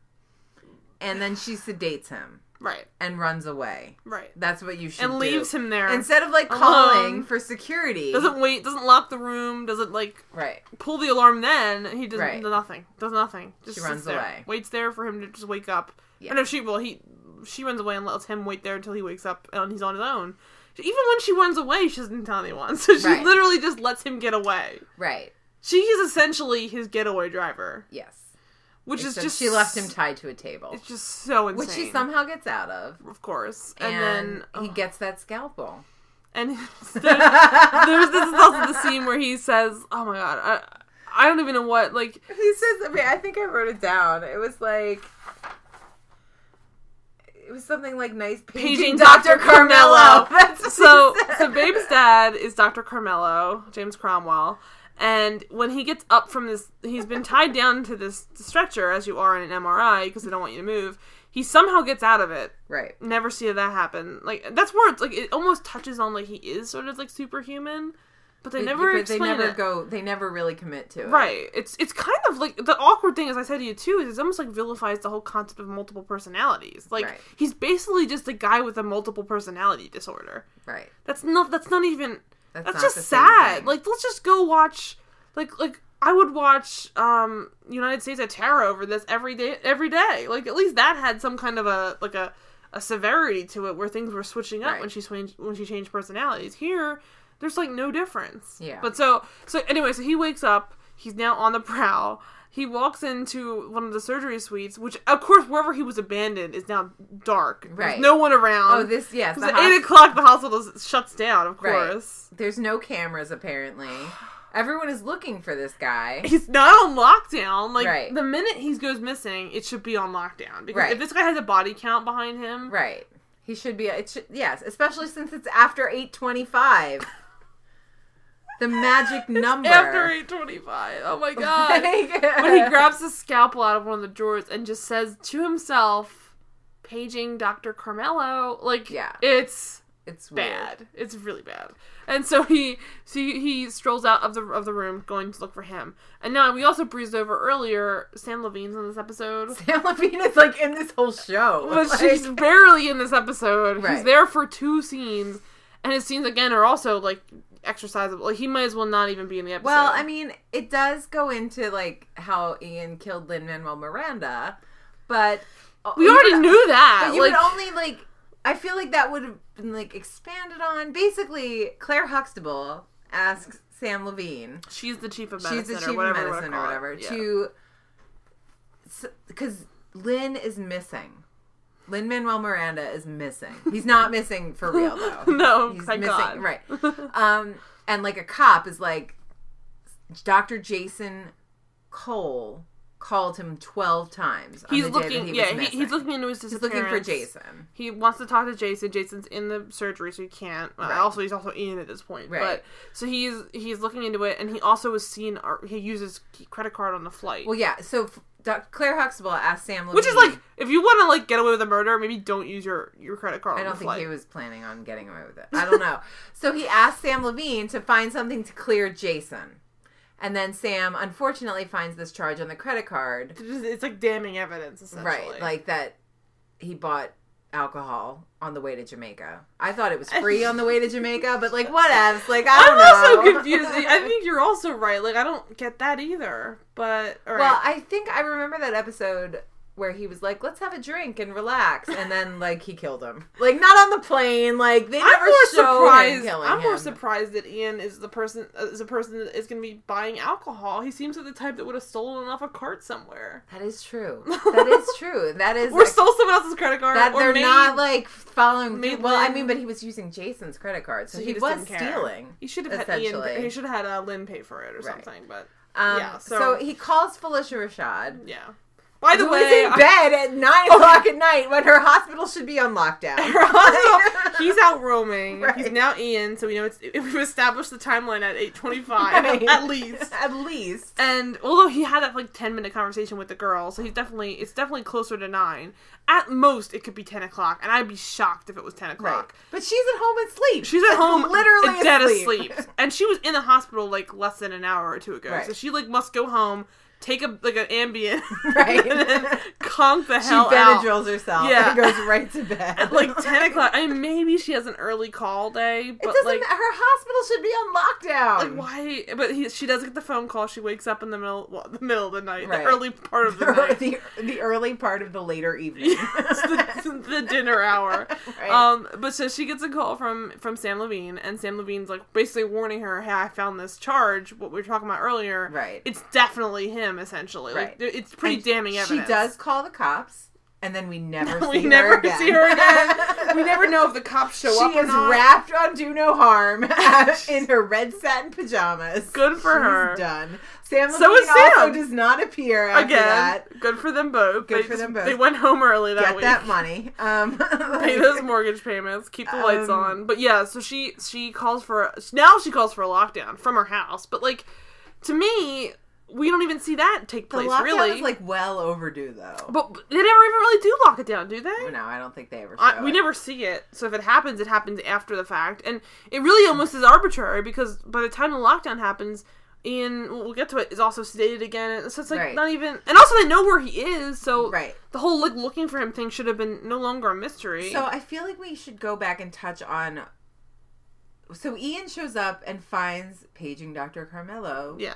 S2: and then she sedates him
S1: Right.
S2: and runs away.
S1: Right.
S2: That's what you should
S1: And
S2: do.
S1: leaves him there.
S2: instead of like
S1: alone.
S2: calling for security.
S1: doesn't wait. Doesn't lock the room. Doesn't like
S2: right.
S1: pull the alarm then he does
S2: Right.
S1: nothing does nothing just
S2: She runs
S1: there,
S2: away.
S1: waits there for him to just wake up
S2: Yeah.
S1: yeah. no she well he she runs away and lets him wait there until he wakes up and he's on his own even when she runs away she doesn't tell anyone so she
S2: Right.
S1: literally just lets him get away
S2: Right.
S1: she is essentially his getaway driver
S2: Yes.
S1: Which
S2: Except
S1: is just
S2: she left him tied to a table,
S1: it's just so insane
S2: which he somehow gets out of,
S1: of course
S2: and,
S1: and, then
S2: he gets that scalpel.
S1: and there's, there's this is also the scene where he says oh my god I, I don't even know what like
S2: He says, I mean, I think I wrote it down. It was like, it was something like nice paging,
S1: Paging
S2: Dr.
S1: Dr.
S2: Carmelo.
S1: Carmelo. So so Babe's dad is Dr. Carmelo, James Cromwell, and when he gets up from this, he's been tied down to this stretcher as you are in an MRI because they don't want you to move. He somehow gets out of it.
S2: Right.
S1: Never see that happen. Like that's where it's like it almost touches on like he is sort of like superhuman, but they never
S2: but they never
S1: it.
S2: go. They never really commit to it.
S1: Right. It's it's kind of like the awkward thing, as I said to you too, is it's almost like vilifies the whole concept of multiple personalities. Like
S2: Right.
S1: he's basically just a guy with a multiple personality disorder.
S2: Right.
S1: That's not. That's not even.
S2: That's,
S1: That's, just sad. Like let's just go watch. Like like I would watch um United States of Tara over this every day. Every day. Like at least that had some kind of a like a a severity to it where things were switching up
S2: Right.
S1: when she switched when she changed personalities. Here, there's like no difference.
S2: Yeah.
S1: But so so anyway, so he wakes up. He's now on the prowl. He walks into one of the surgery suites, which of course wherever he was abandoned is now dark.
S2: Right.
S1: There's no one around.
S2: oh, this yes.
S1: At eight o'clock, the hospital shuts down. Of
S2: Right.
S1: course,
S2: There's no cameras apparently. Everyone is looking for this guy.
S1: he's not on lockdown. Like
S2: Right.
S1: the minute he goes missing, it should be on lockdown. Because
S2: Right.
S1: if this guy has a body count behind him,
S2: Right. He should be. It should, yes, especially since it's after eight twenty-five. the magic number.
S1: after 825. Oh my god! When he grabs the scalpel out of one of the drawers and just says to himself, "Paging Doctor Carmelo," like
S2: Yeah.
S1: it's
S2: it's weird.
S1: bad. It's really bad. And so he so he, he strolls out of the of the room going to look for him. And now we also breezed over earlier Samm Levine's in this episode.
S2: Samm Levine is like in this whole show.
S1: But
S2: Like,
S1: she's barely in this episode. He's there for two scenes and his scenes again are also like exercisable. Like he might as well not even be in the episode.
S2: well, I mean, it does go into like how Ian killed Lin Manuel Miranda, but
S1: we already knew that.
S2: But you
S1: like
S2: would only like. I feel like that would have been like expanded on. Basically, Claire Huxtable asks Samm Levine.
S1: She's the chief of medicine.
S2: She's the
S1: or
S2: chief
S1: whatever
S2: of
S1: you wanna
S2: medicine or whatever. To because Lin is missing. Lin Manuel Miranda is missing. He's not missing for real though.
S1: No,
S2: he's missing.
S1: God.
S2: Right. Um, and like a cop is like, Dr. Jason Cole called him twelve times. On
S1: He's
S2: the day that
S1: looking.
S2: he
S1: yeah, he, he's looking into his
S2: He's looking for Jason.
S1: He wants to talk to Jason. Jason's in the surgery, so he can't. Uh,
S2: Right.
S1: Also, he's also in at this point.
S2: Right.
S1: But so he's he's looking into it, and he also was seen. Or he uses credit card on the flight,
S2: Well, yeah. So Doc- Claire Huxtable asked Samm Levine,
S1: which is like if you want to like get away with a murder, maybe don't use your your credit card.
S2: I don't think
S1: flight.
S2: he was planning on getting away with it. I don't know. so he asked Sam Levine to find something to clear Jason. And then Sam unfortunately finds this charge on the credit card.
S1: It's It's like damning evidence, essentially.
S2: Right. Like that he bought alcohol on the way to Jamaica. I thought it was free on the way to Jamaica, but like whatevs. Like I
S1: I'm
S2: know.
S1: also confused. I think you're also right. Like I don't get that either. But all right.
S2: Well, I think I remember that episode where he was like, "Let's have a drink and relax," and then like he killed him. Like not on the plane. Like they never I'm more
S1: surprised. I'm more
S2: him.
S1: surprised that Ian is the person uh, is a person that is going to be buying alcohol. He seems like the type that would have stolen off a cart somewhere,
S2: That is true. That is true. That is
S1: or
S2: like-
S1: stole someone else's credit card.
S2: that they're
S1: made-
S2: not like following.
S1: made
S2: well, I mean, but he was using Jason's credit card, so,
S1: So
S2: he,
S1: he
S2: was stealing.
S1: He should have had Ian. He should have had uh, Lin pay for it or
S2: Right.
S1: something. But
S2: Um,
S1: Yeah,
S2: so,
S1: so-
S2: he calls Phylicia Rashad.
S1: yeah. By the
S2: who
S1: way,
S2: is in
S1: I-
S2: bed at nine o'clock at night when her hospital should be on lockdown.
S1: Her hospital- he's out roaming. He's now Ian, so we know it's we've established the timeline at eight twenty five
S2: Right.
S1: at least.
S2: at least.
S1: And although he had that like ten minute conversation with the girl, so he's definitely it's definitely closer to nine. At most, it could be ten o'clock, and I'd be shocked if it was ten
S2: Right.
S1: o'clock.
S2: But she's at home and asleep.
S1: She's at home,
S2: literally
S1: dead
S2: asleep.
S1: asleep, and she was in the hospital like less than an hour or two ago.
S2: Right.
S1: So she like must go home, take a like an Ambien,
S2: Right.
S1: and then conk the
S2: She
S1: hell out.
S2: Benadryls herself
S1: Yeah.
S2: and goes right to bed.
S1: At like ten o'clock. I mean, maybe she has an early call day,
S2: It
S1: but
S2: doesn't.
S1: like.
S2: her hospital should be on lockdown.
S1: Like why? But he, she does get the phone call. She wakes up in the middle, well, the middle of the night,
S2: Right.
S1: the early part of the night,
S2: the, the early part of the later evening.
S1: It's the, the dinner hour.
S2: Right.
S1: Um, but so she gets a call from from Samm Levine, and Samm Levine's like basically warning her, "Hey, I found this charge. What we were talking about earlier.
S2: Right.
S1: It's definitely him. Essentially,
S2: Right.
S1: like it's pretty
S2: And
S1: damning evidence.
S2: She does call the cops, and then we never
S1: we
S2: see
S1: never
S2: her again.
S1: See her again. we never know if the cops show up
S2: She is
S1: not.
S2: wrapped on do no harm in her red satin pajamas.
S1: Good for
S2: She's
S1: her.
S2: Done. Sam
S1: So
S2: Levine
S1: Sam.
S2: also does not appear after
S1: Again,
S2: that.
S1: good for them both.
S2: Good
S1: they
S2: for them both.
S1: They went home early that week.
S2: Get
S1: week.
S2: that money. Um,
S1: pay those mortgage payments, keep the lights
S2: Um,
S1: on. But yeah, so she she calls for now she calls for a lockdown from her house. But like to me, we don't even see that take
S2: the
S1: place
S2: lockdown
S1: really.
S2: is like well overdue, though.
S1: but they never even really do lock it down, do they?
S2: Oh, no, I don't think they ever. Show
S1: I, we
S2: it.
S1: never see it. So if it happens, it happens after the fact, and it really almost is arbitrary because by the time the lockdown happens. Ian, we'll get to it, is also sedated again. So it's like
S2: Right.
S1: not even, and also they know where he is. So
S2: Right.
S1: the whole like looking for him thing should have been no longer a mystery.
S2: So I feel like we should go back and touch on. So Ian shows up and finds paging Dr. Carmelo,
S1: yeah,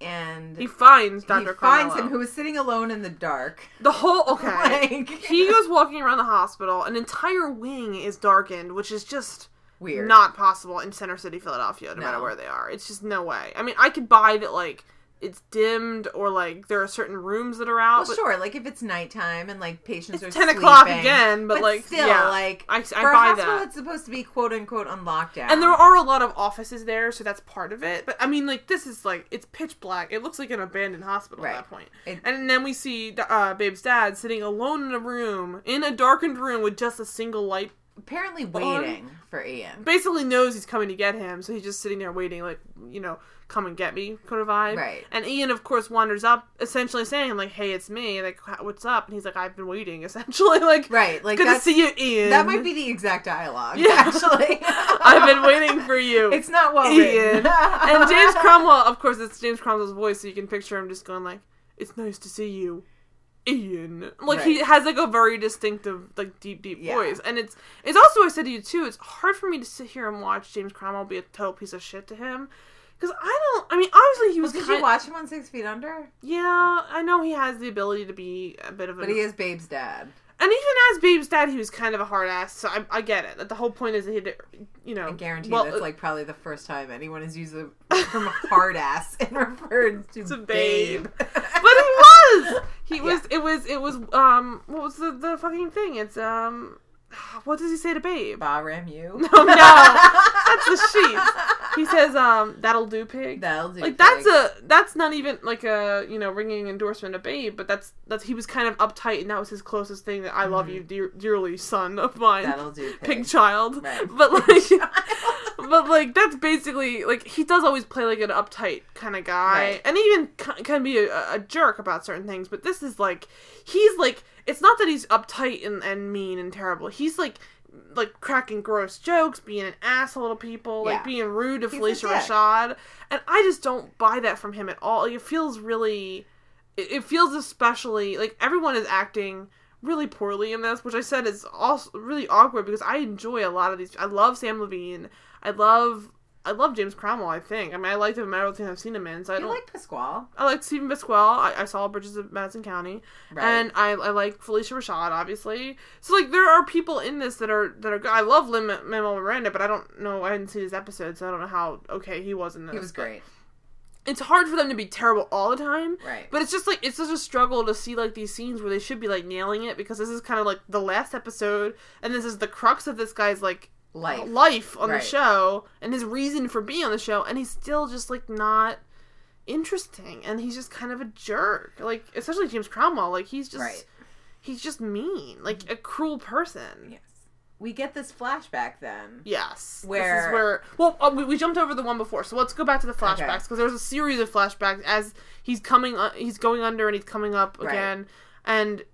S2: and
S1: he finds Dr.
S2: he
S1: Dr.
S2: finds him who is sitting alone in the dark.
S1: The whole okay.
S2: Like-
S1: he goes walking around the hospital. An entire wing is darkened, which is just
S2: Weird.
S1: not possible in Center City, Philadelphia. No, matter where they are, it's just no way. I mean, I could buy that like it's dimmed or like there are certain rooms that are out.
S2: Well, sure. Like if it's nighttime and like patients
S1: It's
S2: are
S1: 10 o'clock again, but, like,
S2: still,
S1: yeah,
S2: like
S1: I- I
S2: for a
S1: buy
S2: hospital,
S1: that.
S2: it's supposed to be quote unquote on lockdown.
S1: And there are a lot of offices there, so that's part of it. But I mean, like this is like it's pitch black. It looks like an abandoned hospital
S2: Right.
S1: at that point.
S2: It-
S1: and then we see uh, Babe's dad sitting alone in a room, in a darkened room with just a single light
S2: apparently um, waiting for Ian.
S1: basically knows he's coming to get him, so he's just sitting there waiting, like you know, come and get me kind of vibe.
S2: Right.
S1: And Ian, of course, wanders up, essentially saying like, "Hey, it's me. Like, what's up?" And he's like, "I've been waiting." Essentially, like,
S2: Right, like
S1: good to see you, Ian.
S2: That might be the exact dialogue.
S1: Yeah.
S2: actually.
S1: I've been waiting for you.
S2: It's not well
S1: Ian. and James Cromwell, of course, it's James Cromwell's voice, so you can picture him just going like, "It's nice to see you." Ian, like he has like a very distinctive, like deep, deep
S2: Yeah.
S1: voice, and it's it's also I said to you too. It's hard for me to sit here and watch James Cromwell be a total piece of shit to him, because I don't. I mean, obviously he was.
S2: Did
S1: kind,
S2: you watch him on Six Feet Under?
S1: Yeah, I know he has the ability to be a bit of a.
S2: But he is Babe's dad.
S1: And even as Babe's dad, he was kind of a hard ass. So I, I get it. That the whole point is that he, you know,
S2: I guarantee
S1: well,
S2: that's uh, like probably the first time anyone has used the term hard ass and referred to
S1: To
S2: babe.
S1: babe. but it was. He was. It was. It was. Um. What was the the fucking thing? It's um. What does he say to Babe?
S2: Ba ram you.
S1: Oh no, that's the sheep. He says, um, "That'll do, pig."
S2: That'll do.
S1: like that's a that's not even like a you know ringing endorsement of Babe, but that's that's he was kind of uptight, and that was his closest thing. That I love you dear, dearly, son of mine,
S2: Mm-hmm. That'll do.
S1: pig child.
S2: Right.
S1: But like, but like that's basically like he does always play like an uptight kind of guy,
S2: Right.
S1: and even can be a, a jerk about certain things. But this is like he's like it's not that he's uptight and, and mean and terrible. He's like like cracking gross jokes, being an asshole to people, like
S2: Yeah.
S1: being rude to
S2: He's Phylicia.
S1: Rashad, and I just don't buy that from him at all. Like, it feels really, it, it feels especially like everyone is acting really poorly in this, which I said is also really awkward because I enjoy a lot of these. I love Samm Levine. I love. I love James Cromwell. I think. I mean, I liked him in everything I've seen him in. So I
S2: You
S1: don't.
S2: like Pasquale,
S1: I like Steven Pasquale. I, I saw Bridges of Madison County,
S2: right?
S1: and I, I like Phylicia Rashad, obviously. So like there are people in this that are that are good. I love Lin Manuel Miranda, but I don't know. I didn't see his episodes, so I don't know how okay he was in this.
S2: he was great.
S1: It's hard for them to be terrible all the time,
S2: Right.
S1: but it's just like it's such a struggle to see like these scenes where they should be like nailing it because this is kind of like the last episode, and this is the crux of this guy's like
S2: Life.
S1: life on
S2: Right.
S1: the show and his reason for being on the show, and he's still just like not interesting, and he's just kind of a jerk. Like especially James Cromwell, like he's just
S2: Right.
S1: he's just mean, like a cruel person.
S2: Yes. We get this flashback then.
S1: Yes.
S2: Where-
S1: this is where well uh, we, we jumped over the one before, so let's go back to the flashbacks because there's a series of flashbacks as he's coming uh, he's going under and he's coming up
S2: Right.
S1: again, and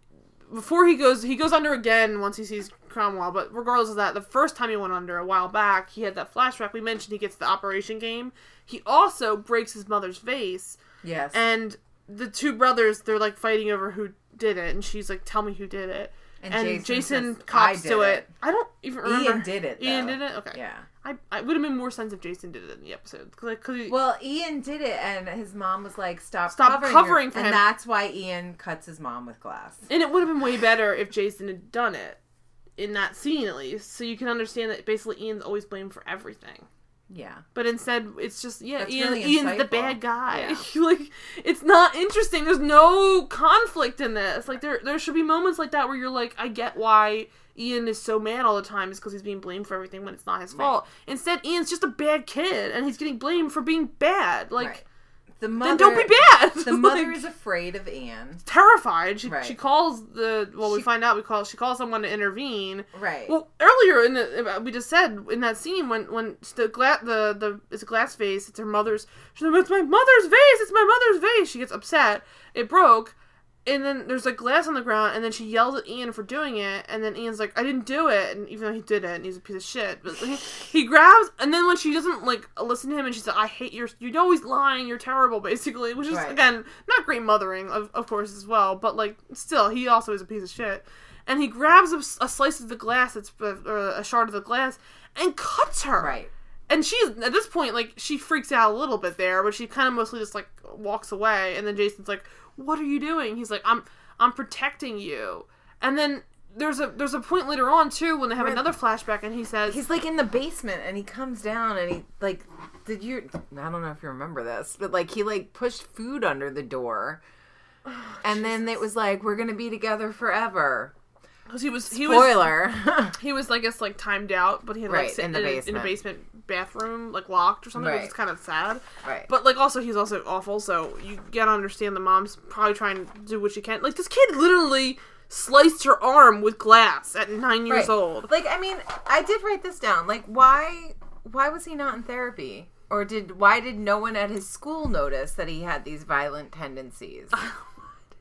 S1: before he goes he goes under again once he sees Cromwell. But regardless of that, the first time he went under a while back, he had that flashback. We mentioned he gets the operation game. He also breaks his mother's vase,
S2: Yes.
S1: and the two brothers they're like fighting over who did it, and she's like, "Tell me who did it." And, Jason,
S2: Jason says,
S1: cops to it.
S2: it."
S1: I don't even remember.
S2: Ian did it.
S1: Ian did it. Okay.
S2: Yeah.
S1: I, I would have been more sense if Jason did it in the episode because he,
S2: Well, Ian did it, and his mom was like, "Stop,
S1: Stop
S2: covering,
S1: covering
S2: her,"
S1: for
S2: and
S1: him.
S2: that's why Ian cuts his mom with glass.
S1: and it would have been way better if Jason had done it in that scene at least, so you can understand that basically Ian's always blamed for everything.
S2: Yeah.
S1: But instead, it's just yeah,
S2: That's
S1: Ian,
S2: really
S1: Ian's the bad guy.
S2: Yeah.
S1: like it's not interesting. There's no conflict in this. Like there, there should be moments like that where you're like, I get why Ian is so mad all the time is because he's being blamed for everything when it's not his
S2: Right.
S1: fault. Instead, Ian's just a bad kid and he's getting blamed for being bad. Like
S2: right. The mother.
S1: then don't be bad.
S2: The mother
S1: Like,
S2: is afraid of Anne.
S1: terrified. She
S2: Right.
S1: she calls the well, we find out we call she calls someone to intervene.
S2: Right.
S1: Well, earlier in the we just said in that scene when when the gla- the the it's a glass vase, it's her mother's. She's like, "It's my mother's vase. It's my mother's vase." She gets upset. It broke, and then there's like glass on the ground, and then she yells at Ian for doing it, and then Ian's like, "I didn't do it," and even though he did it, and he's a piece of shit, but he, he grabs, and then when she doesn't like listen to him, and she's like, "I hate your, you're always lying, you're terrible," basically, which is
S2: Right.
S1: again not great mothering, of, of course, as well, but like still, he also is a piece of shit and he grabs a, a slice of the glass that's uh, or a shard of the glass and cuts her
S2: right.
S1: and she's at this point like she freaks out a little bit there but she kind of mostly just like walks away and then jason's like what are you doing he's like i'm i'm protecting you and then there's a there's a point later on too when they have
S2: Where-
S1: another flashback and he says
S2: He's like in the basement, and he comes down, and he like, did you? I don't know if you remember this, but like he like pushed food under the door, oh, and then it was like, we're gonna be together forever.
S1: because he was he was
S2: Spoiler.
S1: he was I guess like timed out but he had
S2: Right,
S1: like sit
S2: in the
S1: in, a, in a
S2: basement.
S1: Bathroom like locked or something which is kind of sad
S2: right.
S1: But like also he's also awful, so you gotta understand the mom's probably trying to do what she can. Like this kid literally sliced her arm with glass at nine years
S2: Right.
S1: old.
S2: Like, I mean, I did write this down. Like, why? Why was he not in therapy? Or did why did no one at his school notice that he had these violent tendencies?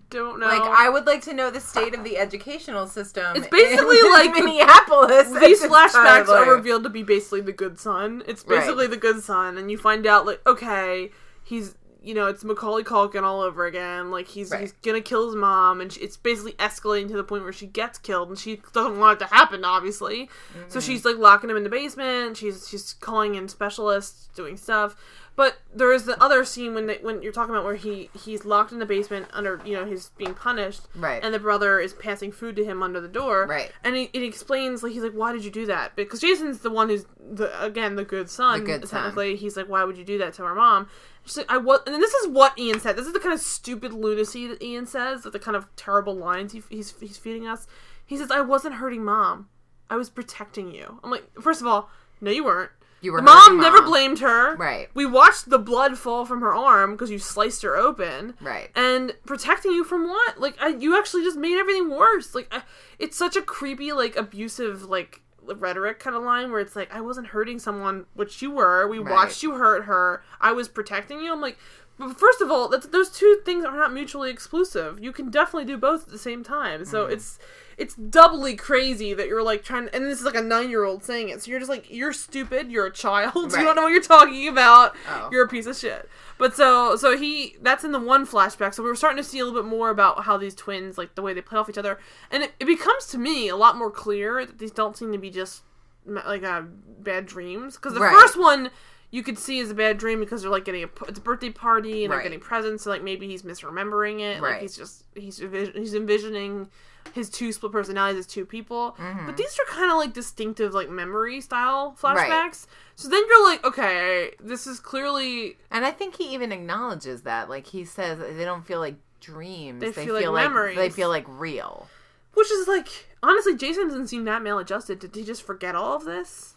S1: Don't know.
S2: Like, I would like to know the state of the educational system.
S1: It's basically
S2: in
S1: like
S2: Minneapolis.
S1: these flashbacks are revealed to be basically the good son. It's
S2: Right.
S1: basically the good son, and you find out like okay, he's you know it's Macaulay Culkin all over again. Like he's
S2: Right.
S1: he's gonna kill his mom, and she, it's basically escalating to the point where she gets killed, and she doesn't want it to happen, obviously. So mm-hmm. she's like locking him in the basement. She's she's calling in specialists, doing stuff. But there is the other scene when they, when you're talking about where he he's locked in the basement under you know he's being punished,
S2: Right.
S1: And the brother is passing food to him under the door,
S2: Right.
S1: And he, it explains like he's like, why did you do that? Because Jason's the one who's the again the good son.
S2: The good son.
S1: technically, he's like, why would you do that to our mom? She's like, I was, and this is what Ian said. This is the kind of stupid lunacy that Ian says, the kind of terrible lines he, he's he's feeding us. He says, I wasn't hurting mom. I was protecting you. I'm like, first of all, no, you weren't.
S2: You were
S1: mom
S2: hurting
S1: never blamed her.
S2: Right.
S1: We watched the blood fall from her arm because you sliced her open.
S2: Right.
S1: And protecting you from what? Like, I, you actually just made everything worse. Like, I, it's such a creepy, like, abusive, like, rhetoric kind of line where it's like, I wasn't hurting someone, which you were. We
S2: Right.
S1: watched you hurt her. I was protecting you. I'm like, but first of all, that's, those two things are not mutually exclusive. You can definitely do both at the same time. So it's it's doubly crazy that you're like trying and this is like a nine year old saying it. So you're just like you're stupid. You're a child. You don't know what you're talking about.
S2: Oh.
S1: you're a piece of shit. But so so he that's in the one flashback. So we were starting to see a little bit more about how these twins like the way they play off each other. And it, it becomes to me a lot more clear that these don't seem to be just like uh, bad dreams. Because the
S2: Right.
S1: first one you could see is a bad dream because they're like getting a it's a birthday party and
S2: Right.
S1: they're getting presents so like maybe he's misremembering it like
S2: Right.
S1: he's just he's he's envisioning his two split personalities as two people
S2: Mm-hmm.
S1: but these are kind of like distinctive like memory style flashbacks so then you're like okay this is clearly
S2: And I think he even acknowledges that. Like he says they don't feel like dreams.
S1: They
S2: They,
S1: feel
S2: feel,
S1: like
S2: like,
S1: memories.
S2: they feel like real.
S1: which is like honestly jason doesn't seem that maladjusted did he just forget all of this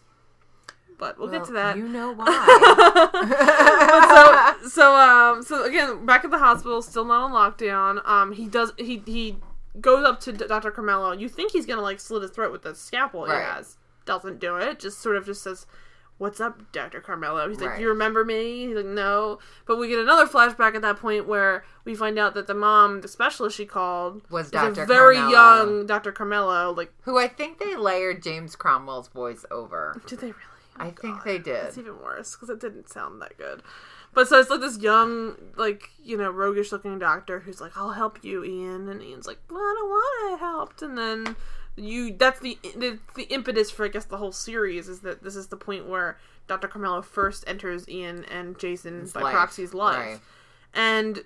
S1: but we'll get to that.
S2: You know why.
S1: so so um so again back at the hospital still not on lockdown. Um he does he he goes up to dr carmelo. You think he's gonna like slit his throat with the scalpel. He
S2: Right.
S1: has. Doesn't do it. Just sort of just says what's up dr carmelo? He's like you remember me? He's like no. But we get another flashback at that point where we find out that the mom the specialist she called
S2: Was
S1: a very
S2: Carmelo.
S1: young dr carmelo like
S2: Who I think they layered James Cromwell's voice over.
S1: did they really Oh,
S2: I think
S1: God.
S2: they did.
S1: It's even worse because it didn't sound that good. But so it's like this young, like you know, roguish looking doctor who's like, "I'll help you, Ian," and Ian's like, "Well, I don't want to help." And then you, that's the, the the impetus for I guess the whole series is that this is the point where Doctor Carmelo first enters Ian and Jason by
S2: life,
S1: proxy's life,
S2: right.
S1: and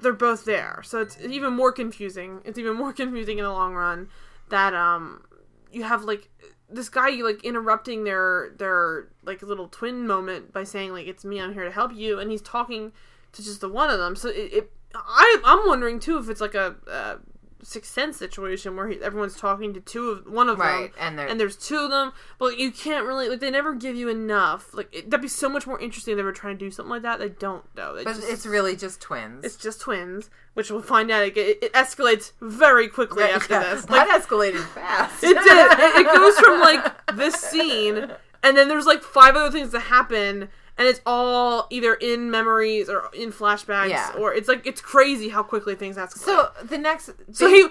S1: they're both there. So it's even more confusing. It's even more confusing in the long run that um you have like this guy you like interrupting their their like little twin moment by saying like it's me I'm here to help you and he's talking to just the one of them. So it, it I I'm wondering too if it's like a, a sixth sense situation where he, everyone's talking to two of one of
S2: Right,
S1: them
S2: and
S1: and there's two of them but you can't really like they never give you enough like it, that'd be so much more interesting if they were trying to do something like that they don't though They
S2: But
S1: just-
S2: it's really just twins.
S1: it's just twins, which we'll find out. It, it escalates very quickly after
S2: yeah.
S1: this.
S2: that
S1: Like,
S2: escalated fast.
S1: it did. It, it goes from like this scene, and then there's like five other things that happen, and it's all either in memories or in flashbacks,
S2: Yeah.
S1: or it's like it's crazy how quickly things escalate.
S2: So the next,
S1: so he, you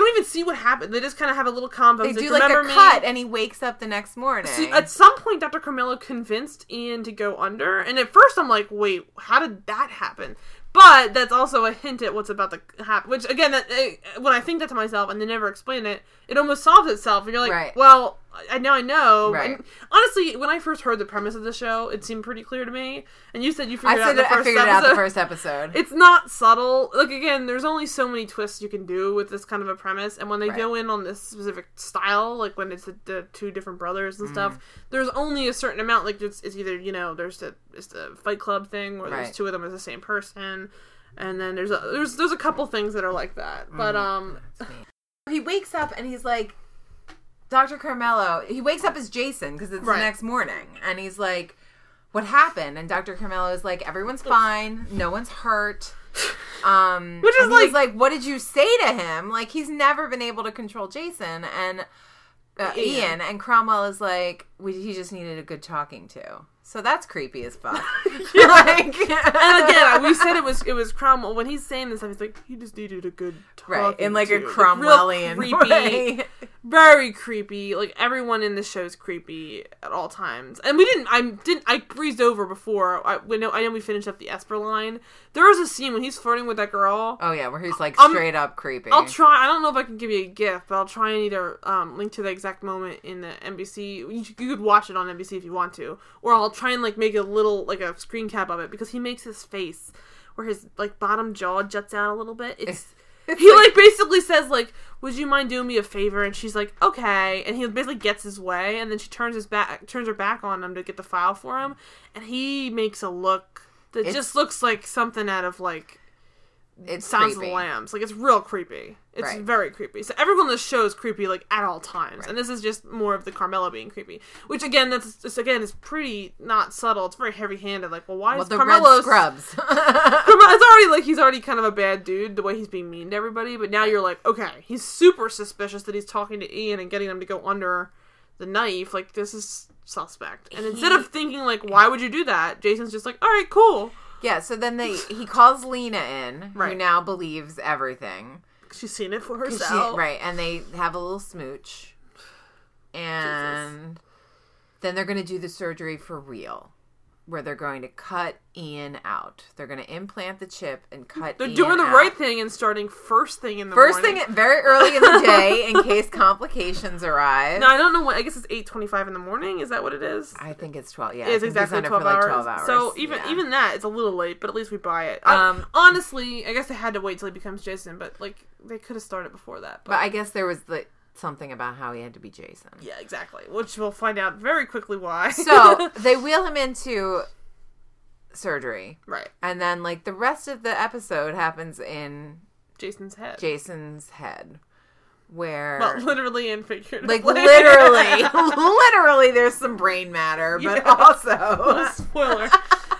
S1: don't even see what happened. They just kind of have a little combo.
S2: they do like a
S1: me?"
S2: cut, and he wakes up the next morning.
S1: See, at some point, Dr. Carmelo convinced Ian to go under, and at first I'm like, "Wait, how did that happen?" But that's also a hint at what's about to happen. Which again, that, uh, when I think that to myself and they never explain it, it almost solves itself. And you're like,
S2: Right.
S1: "Well, I now I know."
S2: Right.
S1: And honestly, when I first heard the premise of the show, it seemed pretty clear to me. And you said you
S2: I
S1: figured out
S2: said
S1: the first
S2: I figured
S1: episode.
S2: out the first episode.
S1: It's not subtle. Like again, there's only so many twists you can do with this kind of a premise, and when they
S2: Right.
S1: go in on this specific style, like when it's the, the two different brothers and
S2: Mm-hmm.
S1: stuff, there's only a certain amount. Like it's, it's either you know there's the it's the Fight Club thing where there's two of them as the same person, and then there's a, there's there's a couple things that are like that. But
S2: Mm-hmm.
S1: um,
S2: he wakes up and he's like, Dr. Carmelo. He wakes up as Jason because it's
S1: Right.
S2: the next morning, and he's like, "What happened?" And Dr. Carmelo is like, "Everyone's fine. No one's hurt." Um,
S1: Which is like-
S2: like, "What did you say to him?" Like he's never been able to control Jason and uh,
S1: Ian.
S2: Ian, and Cromwell is like, we, "He just needed a good talking to." So that's creepy as fuck. like,
S1: and again, we said it was it was Cromwell when he's saying this stuff. He's like, he just needed a good talk.
S2: right in like a
S1: to." Like, real
S2: Cromwellian
S1: creepy,
S2: way.
S1: very creepy. Like everyone in the show is creepy at all times. And we didn't. I didn't. I breezed over before. I we know. I know we finished up the Esper line. There was a scene when he's flirting with that girl.
S2: Oh yeah, where he's like straight up creepy.
S1: I'll try. I don't know if I can give you a gift, but I'll try and either um, link to the exact moment in the NBC. You, you could watch it on NBC if you want to, or I'll try and like make a little like a screen cap of it because he makes his face where his like bottom jaw juts out a little bit. It's he like basically says like, "Would you mind doing me a favor?" And she's like, "Okay." And he basically gets his way, and then she turns his back, turns her back on him to get the file for him, and he makes a look that
S2: It's-
S1: just looks like something out of like
S2: it's
S1: Sounds of
S2: creepy.
S1: the Lambs. Like it's real creepy. It's
S2: Right.
S1: very creepy. So everyone on the show is creepy like at all times, and this is just more of the Carmelo being creepy. Which again, that's this, again is pretty not subtle. It's very heavy handed. Like, well, why
S2: Well,
S1: is
S2: the
S1: Carmelo
S2: scrubs.
S1: It's already like he's already kind of a bad dude the way he's being mean to everybody. But now you're like, okay, he's super suspicious that he's talking to Ian and getting him to go under the knife. Like this is suspect. And instead of thinking like, why would you do that? Jason's just like, all right, cool.
S2: yeah, so then they he calls Lena in, who now believes everything.
S1: She's seen it for
S2: 'Cause she-
S1: herself.
S2: right, and they have a little smooch. And then they're going to do the surgery for real, where they're going to cut Ian out. They're going to implant the chip and cut
S1: They're
S2: Ian
S1: doing the
S2: out.
S1: right thing and starting first thing in the
S2: First
S1: morning.
S2: thing, very early in the day, in case complications arise.
S1: No, I don't know what. I guess it's eight twenty-five in the morning. Is that what it is?
S2: I think it's twelve. Yeah, I
S1: It's exactly
S2: on it
S1: 12
S2: for like
S1: hours.
S2: twelve hours.
S1: So even
S2: Yeah.
S1: even that, it's a little late, but at least we buy it. Um,
S2: Um,
S1: honestly, I guess they had to wait till he becomes Jason, but like they could have started before that. But,
S2: but I guess there was like something about how he had to be Jason.
S1: yeah, exactly. Which we'll find out very quickly why.
S2: So they wheel him into surgery,
S1: right,
S2: and then like the rest of the episode happens in
S1: Jason's head.
S2: Jason's head, where
S1: well, literally and figuratively.
S2: like literally, literally, there's some brain matter, but
S1: Yeah.
S2: also
S1: Spoiler.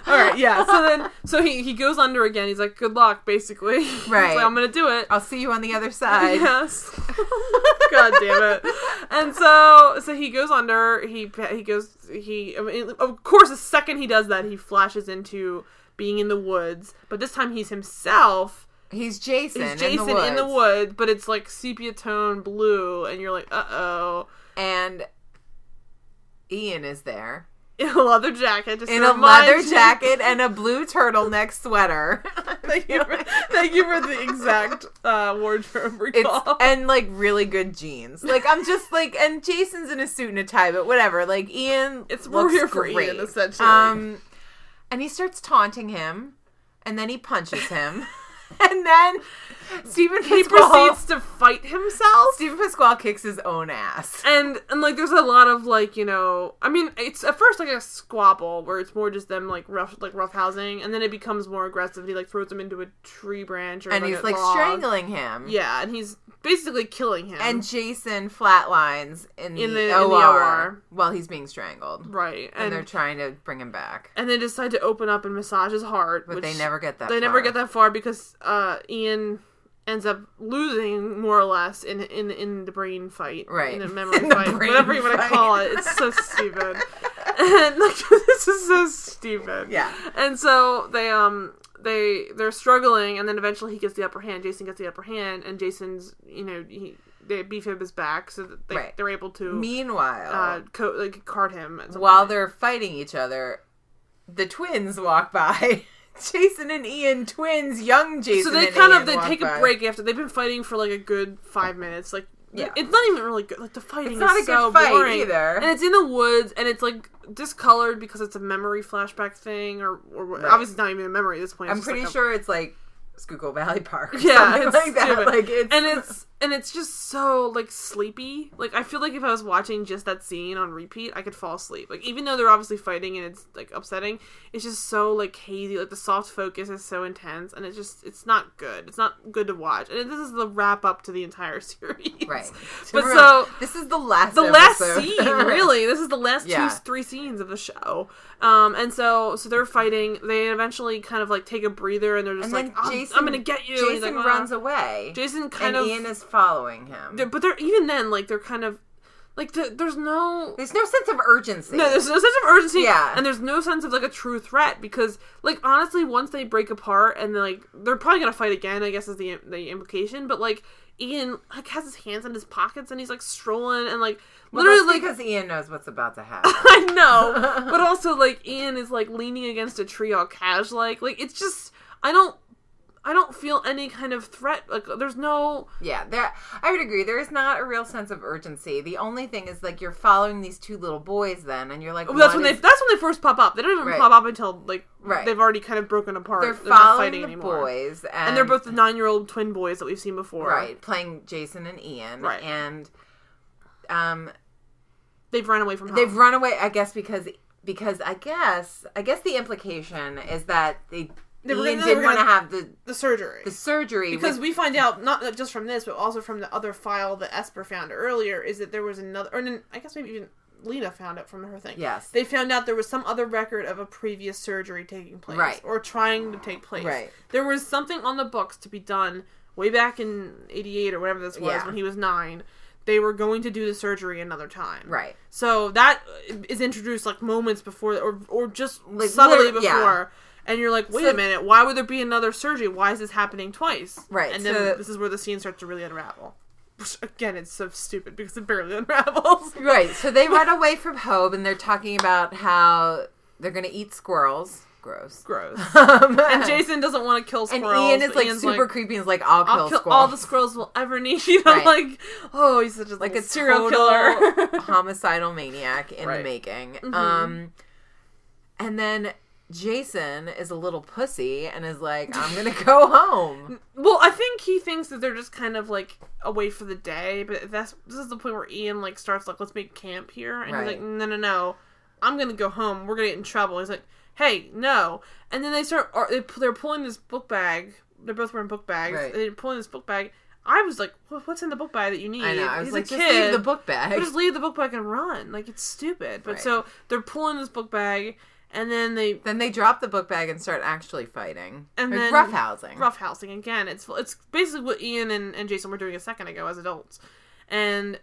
S1: All right, yeah. So then, so he he goes under again. He's like, "Good luck," basically.
S2: Right.
S1: like, I'm gonna do it.
S2: I'll see you on the other side.
S1: Yes. God damn it. And so so he goes under, he he goes he I mean, of course the second he does that he flashes into being in the woods, but this time he's himself.
S2: He's Jason.
S1: He's Jason
S2: in the,
S1: in the
S2: woods.
S1: woods, but it's like sepia tone blue and you're like, "Uh-oh."
S2: and Ian is there
S1: In a leather jacket just
S2: in a leather
S1: you-
S2: jacket and a blue turtleneck sweater.
S1: thank you for, thank you for the exact uh, wardrobe
S2: It's
S1: recall.
S2: and like really good jeans. Like I'm just like, and Jason's in a suit and a tie, but whatever. Like Ian,
S1: It's
S2: looks
S1: warrior for
S2: great.
S1: Ian, essentially.
S2: Um, and he starts taunting him, and then he punches him, and then Steven
S1: he
S2: Pasquale,
S1: proceeds to fight himself.
S2: Steven Pasquale kicks his own ass.
S1: and and like there's a lot of like you know i mean it's at first like a squabble where it's more just them like rough like rough housing and then it becomes more aggressive he like throws him into a tree branch or
S2: And he's
S1: a
S2: like
S1: log.
S2: strangling him.
S1: yeah and he's basically killing him
S2: And Jason flatlines in the,
S1: In the- in
S2: OR,
S1: the OR.
S2: while he's being strangled.
S1: right
S2: And,
S1: and
S2: they're trying to bring him back.
S1: and they decide to open up and massage his heart
S2: But
S1: which
S2: they never get that
S1: they never
S2: far.
S1: get that far because uh ian ends up losing more or less in in in the brain fight
S2: Right.
S1: in the memory
S2: In the
S1: fight whatever you want to call it it's so stupid and like this is so stupid
S2: Yeah.
S1: and so they um they they're struggling and then eventually he gets the upper hand jason gets the upper hand and jason's you know he they beef him his back so that they,
S2: Right.
S1: they're able to
S2: Meanwhile,
S1: uh co- like card him
S2: while they're fighting each other, the twins walk by. Jason and Ian, twins, young Jason.
S1: so they kind
S2: Ian
S1: of they take
S2: by.
S1: a break after they've been fighting for like a good five minutes like
S2: Yeah.
S1: it's not even really good like the fighting
S2: It's not
S1: is
S2: a
S1: so
S2: good fight
S1: boring
S2: either.
S1: and it's in the woods and it's like discolored because it's a memory flashback thing or, or
S2: Right.
S1: obviously not even a memory at this point
S2: I'm pretty
S1: like a-
S2: sure it's like Schuylkill Valley Park. Or
S1: Yeah,
S2: something
S1: it's
S2: like that.
S1: stupid.
S2: Like it's
S1: and it's and it's just so like sleepy. Like I feel like if I was watching just that scene on repeat, I could fall asleep. Like even though they're obviously fighting and it's like upsetting, it's just so like hazy. Like the soft focus is so intense, and it just it's not good. It's not good to watch. And this is the wrap up to the entire series,
S2: right.
S1: But
S2: Remember,
S1: so
S2: this is the last.
S1: the last scene really this is the last
S2: Yeah.
S1: two three scenes of the show um and so so they're fighting they eventually kind of like take a breather and they're just
S2: and
S1: like
S2: then
S1: I'm, I'm gonna get you
S2: Jason
S1: like,
S2: runs
S1: "Ah."
S2: away.
S1: jason kind
S2: and
S1: of
S2: Ian is following him.
S1: they're- but they're even then like they're kind of like the, there's no
S2: There's no sense of urgency.
S1: no there's no sense of urgency
S2: Yeah.
S1: and there's no sense of like a true threat because like honestly once they break apart and they're like they're probably gonna fight again i guess is the the implication but like Ian like has his hands in his pockets and he's like strolling and like
S2: Well,
S1: literally like
S2: because Ian knows what's about to happen.
S1: I know, but also like Ian is like leaning against a tree all cash like like it's just I don't I don't feel any kind of threat like there's no
S2: Yeah, there. I would agree. There is not a real sense of urgency. The only thing is like you're following these two little boys, then, and you're like,
S1: Well, that's when they that's when they first pop up. They don't even
S2: Right.
S1: pop up until like
S2: Right.
S1: they've already kind of broken apart.
S2: they're
S1: They're, not
S2: following
S1: fighting
S2: the
S1: anymore.
S2: boys, and,
S1: And they're both the nine year old twin boys that we've seen before.
S2: right playing Jason and Ian,
S1: Right.
S2: and um,
S1: They've run away from home.
S2: they've run away. I guess because because I guess I guess the implication is that they,
S1: They were
S2: Ian
S1: gonna-
S2: didn't want to have the
S1: the surgery.
S2: the surgery
S1: because
S2: with-
S1: we find out not just from this, but also from the other file that Esper found earlier, is that there was another, or I guess maybe even Lena found it from her thing.
S2: yes,
S1: They found out there was some other record of a previous surgery taking place,
S2: Right.
S1: or trying to take place.
S2: Right.
S1: There was something on the books to be done way back in '88 or whatever this was
S2: Yeah.
S1: when he was nine. They were going to do the surgery another time.
S2: right.
S1: So that is introduced like moments before, or or just
S2: Like,
S1: subtly
S2: before. yeah.
S1: And you're like, wait
S2: So-
S1: a minute, why would there be another surgery? Why is this happening twice?
S2: Right,
S1: And then
S2: so-
S1: this is where the scene starts to really unravel. Which, again, it's so stupid because it barely unravels.
S2: Right. So they run away from home and they're talking about how they're going to eat squirrels. Gross.
S1: Gross.
S2: Um,
S1: And Jason doesn't want to kill squirrels. and.
S2: Ian is like
S1: Ian's
S2: super creepy and is like, I'll kill,
S1: I'll kill
S2: squirrels.
S1: all the squirrels we'll ever need. You know,
S2: Right.
S1: like, oh, he's such a
S2: like
S1: like
S2: a
S1: serial killer.
S2: homicidal maniac in the
S1: Right.
S2: making.
S1: Mhm.
S2: Um, and then Jason is a little pussy and is like, I'm to go home.
S1: Well, I think he thinks that they're just kind of like away for the day, but that's this is the point where Ian like starts like, let's make camp here, and
S2: Right.
S1: he's like, no, no, no, I'm gonna go home. We're gonna get in trouble. He's like, hey, no, and then they start or they they're pulling this book bag. They're both wearing book bags.
S2: Right.
S1: They're pulling this book bag. I was like, what's in the book bag that you need?
S2: I know. I was
S1: He's
S2: like, just
S1: kid.
S2: leave the book bag.
S1: Just leave the book bag and run. Like it's stupid. But
S2: Right.
S1: so they're pulling this book bag, and then they
S2: Then they drop the book bag and start actually fighting.
S1: And
S2: Like,
S1: then-
S2: roughhousing.
S1: roughhousing again. It's it's basically what Ian and, and Jason were doing a second ago as adults, and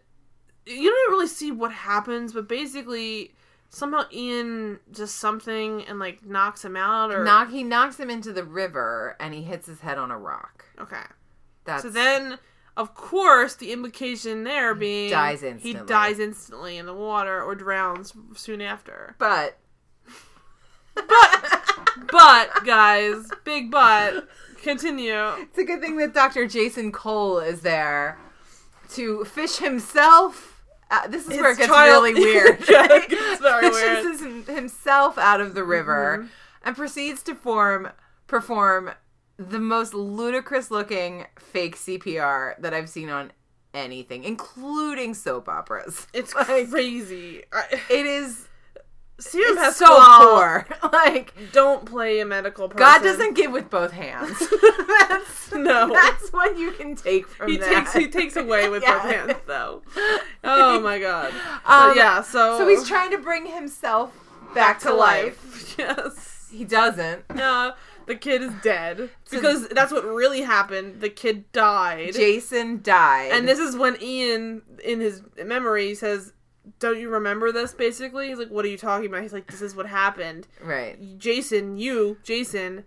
S1: you don't really see what happens, but basically somehow Ian does something and like knocks him out or
S2: Knock, he knocks him into the river and he hits his head on a rock.
S1: okay.
S2: That's
S1: So then, of course, the implication there being
S2: dies
S1: he dies instantly in the water or drowns soon after.
S2: But
S1: But but, guys, big but. Continue.
S2: it's a good thing that Dr. Jason Cole is there to fish himself. Uh, this is where it gets
S1: child-
S2: really weird.
S1: Yeah, it gets very weird.
S2: Fishes his- himself out of the river
S1: Mhm.
S2: and proceeds to form perform the most ludicrous looking fake CPR that I've seen on anything, including soap operas.
S1: It's
S2: Like,
S1: crazy.
S2: It is
S1: Serum
S2: it's
S1: Pasquale,
S2: so poor. Like
S1: Don't play a medical person.
S2: God doesn't give with both hands. that's
S1: No.
S2: That's what you can take from
S1: He
S2: that.
S1: takes he takes away with
S2: Yeah.
S1: both hands though. Oh my god.
S2: Um,
S1: yeah, so
S2: So he's trying to bring himself back, to life.
S1: yes.
S2: He doesn't.
S1: No, the kid is dead because that's what really happened. The kid died,
S2: Jason died.
S1: and this is when Ian, in his memory, says, "Don't you remember this?" Basically, he's like, "What are you talking about?" He's like, "This is what happened."
S2: right.
S1: Jason, you, Jason,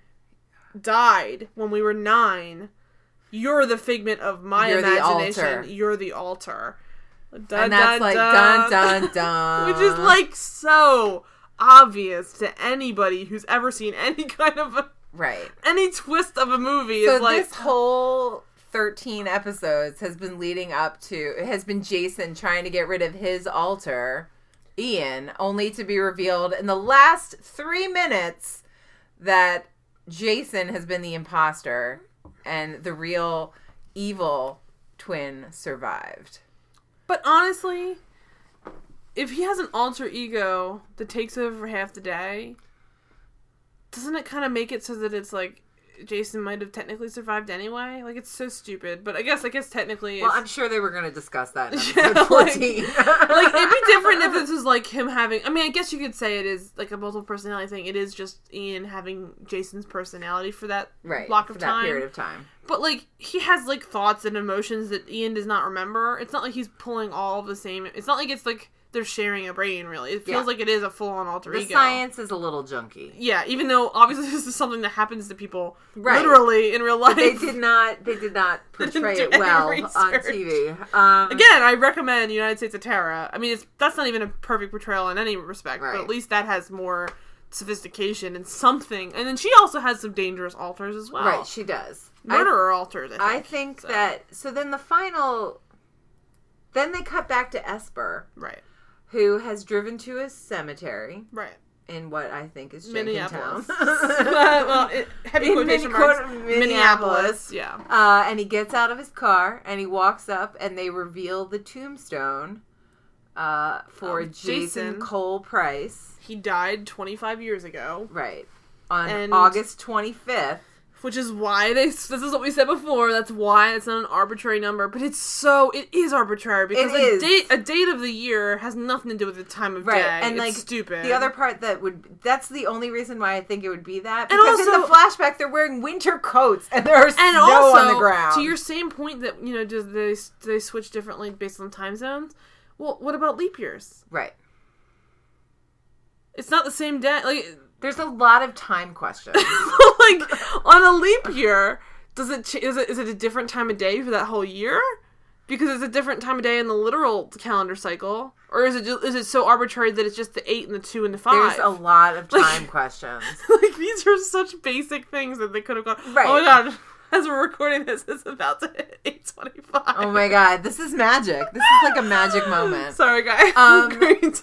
S1: died when we were nine. You're the figment of my
S2: You're
S1: imagination. You're the altar. Dun,
S2: and that's
S1: dun,
S2: like
S1: dun.
S2: dun dun dun.
S1: Which is like so obvious to anybody who's ever seen any kind of a,
S2: right.
S1: any twist of a movie.
S2: So
S1: is like
S2: this whole 13 episodes has been leading up to it has been Jason trying to get rid of his alter, Ian, only to be revealed in the last 3 minutes that Jason has been the imposter and the real evil twin survived.
S1: But honestly, if he has an alter ego that takes over half the day, doesn't it kind of make it so that it's like Jason might have technically survived anyway? Like it's so stupid. But I guess I guess technically,
S2: Well, I'm sure they were going to discuss that in
S1: Yeah, like- like it'd be different if this was like him having. I mean, I guess you could say it is like a multiple personality thing. It is just Ian having Jason's personality for that
S2: right
S1: block of time.
S2: period of time.
S1: but like he has like thoughts and emotions that Ian does not remember. It's not like he's pulling all the same. It's not like it's like they're sharing a brain. Really, it feels
S2: Yeah.
S1: like it is a full on alter
S2: The
S1: ego.
S2: science is a little junky.
S1: Yeah, even though obviously this is something that happens to people
S2: Right.
S1: literally in real life.
S2: They did not. They did not portray it well on. TV. Um,
S1: Again, I recommend United States of Tara. I mean, it's that's not even a perfect portrayal in any respect, but at least that has more sophistication and something. And then she also has some dangerous alters as well.
S2: right, she does. I-
S1: Murderer alters. I think,
S2: I think
S1: so.
S2: that so then the final then they cut back to Esper,
S1: right,
S2: who has driven to a cemetery
S1: right.
S2: in what I think is
S1: Minneapolis. Well, it, heavy
S2: In
S1: quotation
S2: Minne-
S1: marks.
S2: quote-
S1: Minneapolis.
S2: Minneapolis.
S1: Yeah.
S2: uh, and he gets out of his car and he walks up and they reveal the tombstone uh, for
S1: Of
S2: Jason
S1: Jason.
S2: Cole Price.
S1: He died 25 years ago,
S2: Right. On
S1: And-
S2: August 25th.
S1: Which is why they. This is what we said before. That's why it's not an arbitrary number, but it's so. It is arbitrary because a date a date of the year has nothing to do with the time of
S2: Right.
S1: day.
S2: And
S1: It's
S2: like
S1: stupid.
S2: The other part that would that's the only reason why I think it would be that.
S1: And
S2: Because in the flashback they're wearing winter coats and there's
S1: and
S2: snow
S1: also
S2: on the ground.
S1: to your same point that you know does they do they switch differently based on time zones well what about leap years
S2: right.
S1: it's not the same day like
S2: There's a lot of time questions.
S1: like on a leap year does it ch- is it is it a different time of day for that whole year because it's a different time of day in the literal calendar cycle or is it just, is it so arbitrary that it's just the 8 and the 2 and the 5
S2: There's a lot of time questions.
S1: like these are such basic things that they could have gone
S2: Right.
S1: oh my god as we're recording this it's about to hit 825
S2: Oh my god, this is magic. This is like a magic moment.
S1: Sorry, guys.
S2: Um,
S1: Great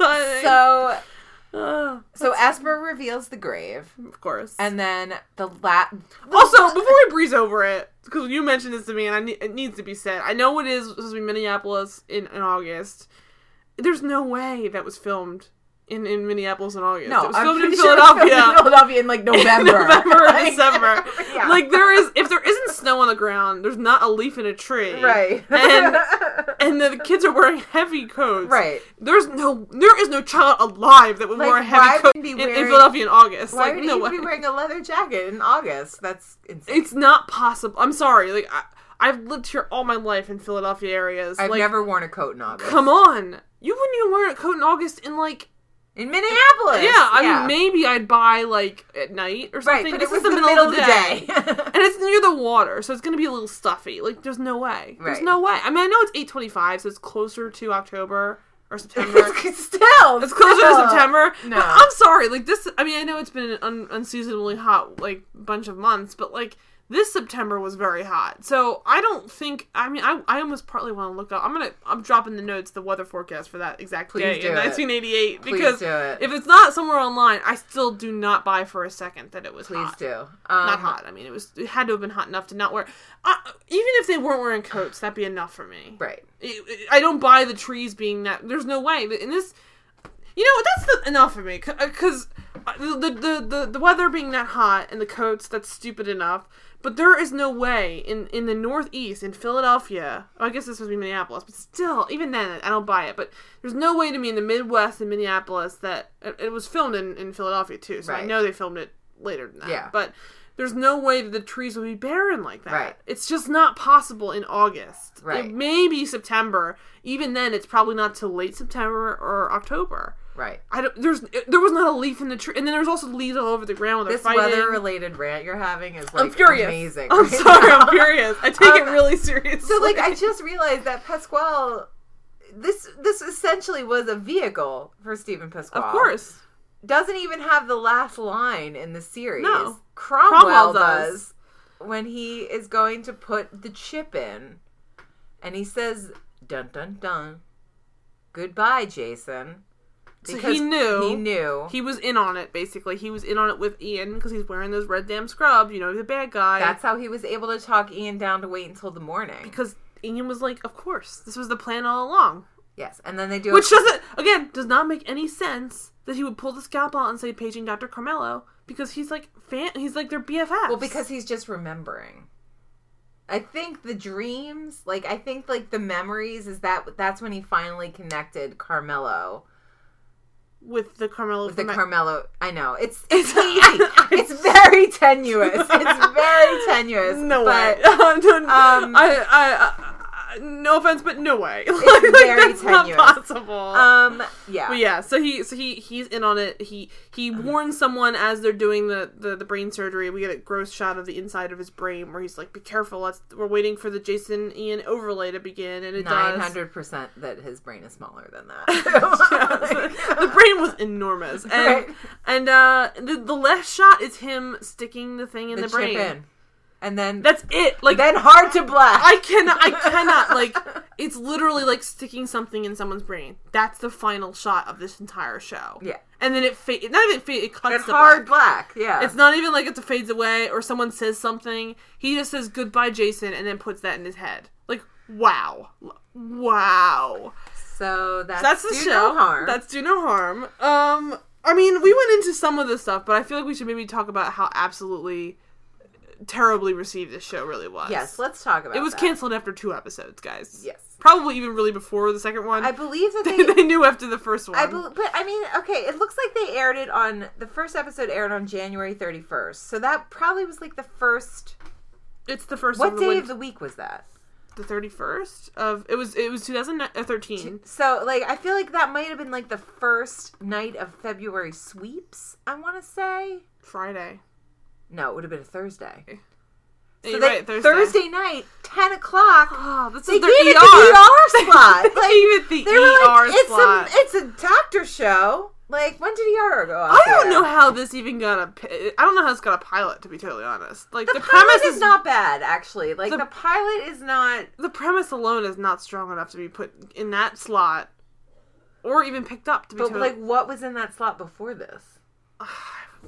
S2: So so Esper reveals the grave
S1: of course.
S2: and then the la
S1: also, before we breeze over it, because you mentioned this to me, and I ne- it needs to be said. I know it is supposed to be Minneapolis in, in August. There's no way that was filmed in, in Minneapolis in August.
S2: No,
S1: it was
S2: I'm
S1: filmed in
S2: pretty sure it's
S1: Philadelphia.
S2: filmed in Philadelphia in like November.
S1: November or
S2: Like-
S1: December.
S2: Yeah.
S1: Like there is, if there isn't snow on the ground, there's not a leaf in a tree.
S2: right.
S1: And and the kids are wearing heavy coats.
S2: right.
S1: There's no, there is no child alive that would
S2: Like,
S1: wear a heavy coat in,
S2: be
S1: in Philadelphia in August.
S2: Why
S1: like
S2: would
S1: no
S2: he
S1: way.
S2: be wearing a leather jacket in August? That's insane.
S1: It's not possible. I'm sorry. Like I, I've lived here all my life in Philadelphia areas.
S2: I've
S1: like,
S2: never worn a coat in August.
S1: Come on, you wouldn't even wear a coat in August in like.
S2: In Minneapolis.
S1: Yeah, I mean maybe I'd buy like at night or something.
S2: Right, but
S1: this
S2: it was
S1: is the,
S2: the
S1: middle, of the day.
S2: day.
S1: and it's near the water, so it's gonna be a little stuffy. Like, there's no way. There's
S2: Right.
S1: no way. I mean, I know it's eight twenty-five, so it's closer to October or September.
S2: Still,
S1: It's closer
S2: still.
S1: to September.
S2: No.
S1: But I'm sorry. Like this. I mean, I know it's been an un- unseasonably hot like bunch of months, but like this September was very hot. So I don't think. I mean, I, I almost partly want to look up. I'm gonna. I'm dropping the notes, the weather forecast for that exact
S2: Please
S1: day in
S2: it.
S1: 1988
S2: Please
S1: because
S2: do it.
S1: if it's not somewhere online, I still do not buy for a second that it was
S2: Please
S1: hot.
S2: do. Um,
S1: Not hot. I mean, it was. It had to have been hot enough to not wear. Uh, even if they weren't wearing coats, that'd be enough for me.
S2: Right.
S1: I don't buy the trees being that. There's no way. In this, you know, that's enough for me because the, the the the weather being that hot and the coats that's stupid enough. But there is no way in in the Northeast in Philadelphia. Oh, I guess this was Minneapolis, but still, even then, I don't buy it. But there's no way to me in the Midwest in Minneapolis that it, it was filmed in in Philadelphia too. So I know they filmed it later than that.
S2: Yeah.
S1: But there's no way that the trees would be barren like that.
S2: Right.
S1: It's just not possible in August.
S2: Right.
S1: It may be September. Even then, it's probably not till late September or October.
S2: Right.
S1: I don't. There's there was not a leaf in the tree, and then there's also leaves all over the ground.
S2: This weather-related rant you're having is like
S1: I'm furious.
S2: amazing.
S1: I'm
S2: right
S1: sorry.
S2: now.
S1: I'm furious. I take it
S2: Um,
S1: really seriously.
S2: So like I just realized that Pasquale this this essentially was a vehicle for Steven Pasquale.
S1: of course.
S2: Doesn't even have the last line in the series.
S1: No.
S2: Cromwell,
S1: Cromwell
S2: does. when he is going to put the chip in. And he says dun dun dun. Goodbye, Jason.
S1: So he knew.
S2: He knew.
S1: He was in on it. Basically, he was in on it with Ian because he's wearing those red damn scrubs. You know, the bad guy.
S2: That's how he was able to talk Ian down to wait until the morning.
S1: because Ian was like, "Of course, this was the plan all along."
S2: yes, and then they do
S1: Which doesn't, again, does not make any sense that he would pull the scalpel out and say paging Dr. Carmelo because he's like fan, he's like their BFF.
S2: Well, because he's just remembering. I think the dreams, like I think like the memories is that that's when he finally connected Carmelo
S1: with the Carmelo
S2: with the Carmelo. I know it's
S1: It's-
S2: it's It's very tenuous. It's very tenuous.
S1: no
S2: but
S1: way.
S2: Um,
S1: I, I, I, no offense, but no way.
S2: It's very
S1: that's not possible.
S2: Um, yeah.
S1: But yeah, so he so he he's in on it. He he warns someone as they're doing the, the the brain surgery. We get a gross shot of the inside of his brain where he's like, "Be careful, let's we're waiting for the Jason Ian overlay to begin," and it
S2: Nine
S1: does.
S2: hundred percent that his brain is smaller than
S1: Yes,
S2: that.
S1: the brain was enormous, and
S2: Right.
S1: and uh, the the last shot is him sticking the thing in the,
S2: the
S1: brain.
S2: in, and then
S1: That's it. Like
S2: then hard to black.
S1: I cannot. I cannot. Like it's literally like sticking something in someone's brain. That's the final shot of this entire show.
S2: yeah,
S1: And then it fade. Not even fade. It cuts.
S2: it's
S1: to
S2: hard
S1: black.
S2: black. Yeah,
S1: It's not even like it fades away or someone says something. He just says goodbye, Jason, and then puts that in his head. Like wow, wow.
S2: so that's,
S1: So that's the
S2: do
S1: show.
S2: No harm.
S1: That's do no harm. Um, I mean, we went into some of this stuff, but I feel like we should maybe talk about how absolutely terribly received this show really was.
S2: yes. Let's talk about.
S1: It It was
S2: that.
S1: canceled after two episodes, guys.
S2: Yes,
S1: Probably even really before the second one.
S2: I believe that
S1: they,
S2: they.
S1: knew after the first one.
S2: I bel but I mean, okay, it looks like they aired it on the first episode aired on January 31st. So that probably was like the first
S1: it's the first
S2: What
S1: of
S2: day
S1: the,
S2: of the week was that?
S1: the thirty first of it was it was 2013.
S2: Uh, so like I feel like that might have been like the first night of February sweeps, I want to say.
S1: Friday.
S2: No, it would have been a Thursday. So
S1: you're
S2: they-
S1: right, Thursday.
S2: Thursday night, 10 o'clock.
S1: Oh, this
S2: They
S1: is
S2: gave
S1: their
S2: it
S1: ER.
S2: the ER slot.
S1: they
S2: Like,
S1: gave it the
S2: They
S1: ER
S2: like, it's
S1: slot.
S2: a it's a doctor show. Like when did ER go off?
S1: I don't
S2: air?
S1: know how this even got a. I don't know how it's got a pilot. To be totally honest, like
S2: The,
S1: the, premise
S2: is not bad, actually. Like
S1: The-
S2: the, pilot is not.
S1: the premise alone is not strong enough to be put in that slot, or even picked up. To be
S2: But
S1: totally,
S2: like, what was in that slot before this?
S1: I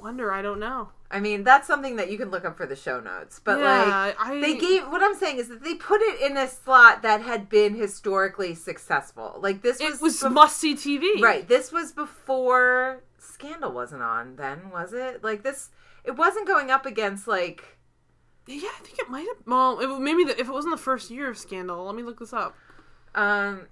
S1: wonder. I don't know.
S2: I mean, that's something that you can look up for the show notes. But like,
S1: I,
S2: they gave. What I'm saying is that they put it in a slot that had been historically successful. Like this was
S1: it was
S2: bef-
S1: must see TV.
S2: right. This was before Scandal wasn't on. Then was it? Like this. It wasn't going up against like.
S1: Yeah, I think it might have. Well, it, maybe the, if it wasn't the first year of Scandal. Let me look this up.
S2: Um,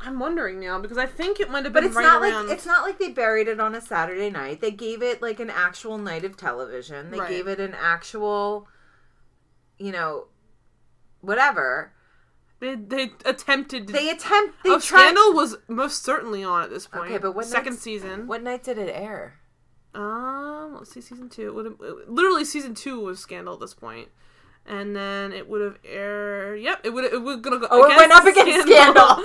S1: I'm wondering now because I think it might have
S2: but
S1: been
S2: it's
S1: right
S2: not
S1: around.
S2: like it's not like they buried it on a Saturday night. They gave it like an actual night of television. They
S1: Right.
S2: gave it an actual, you know, whatever.
S1: they, they attempted. To,
S2: They attempt. They
S1: oh,
S2: tried.
S1: Scandal was most certainly on at this point.
S2: Okay, but what
S1: second season?
S2: What night did it air?
S1: Um, let's see, season two. It would literally season two was Scandal at this point. and then it would have aired. Yep, it would. It would gonna go.
S2: Oh, it went up against Scandal.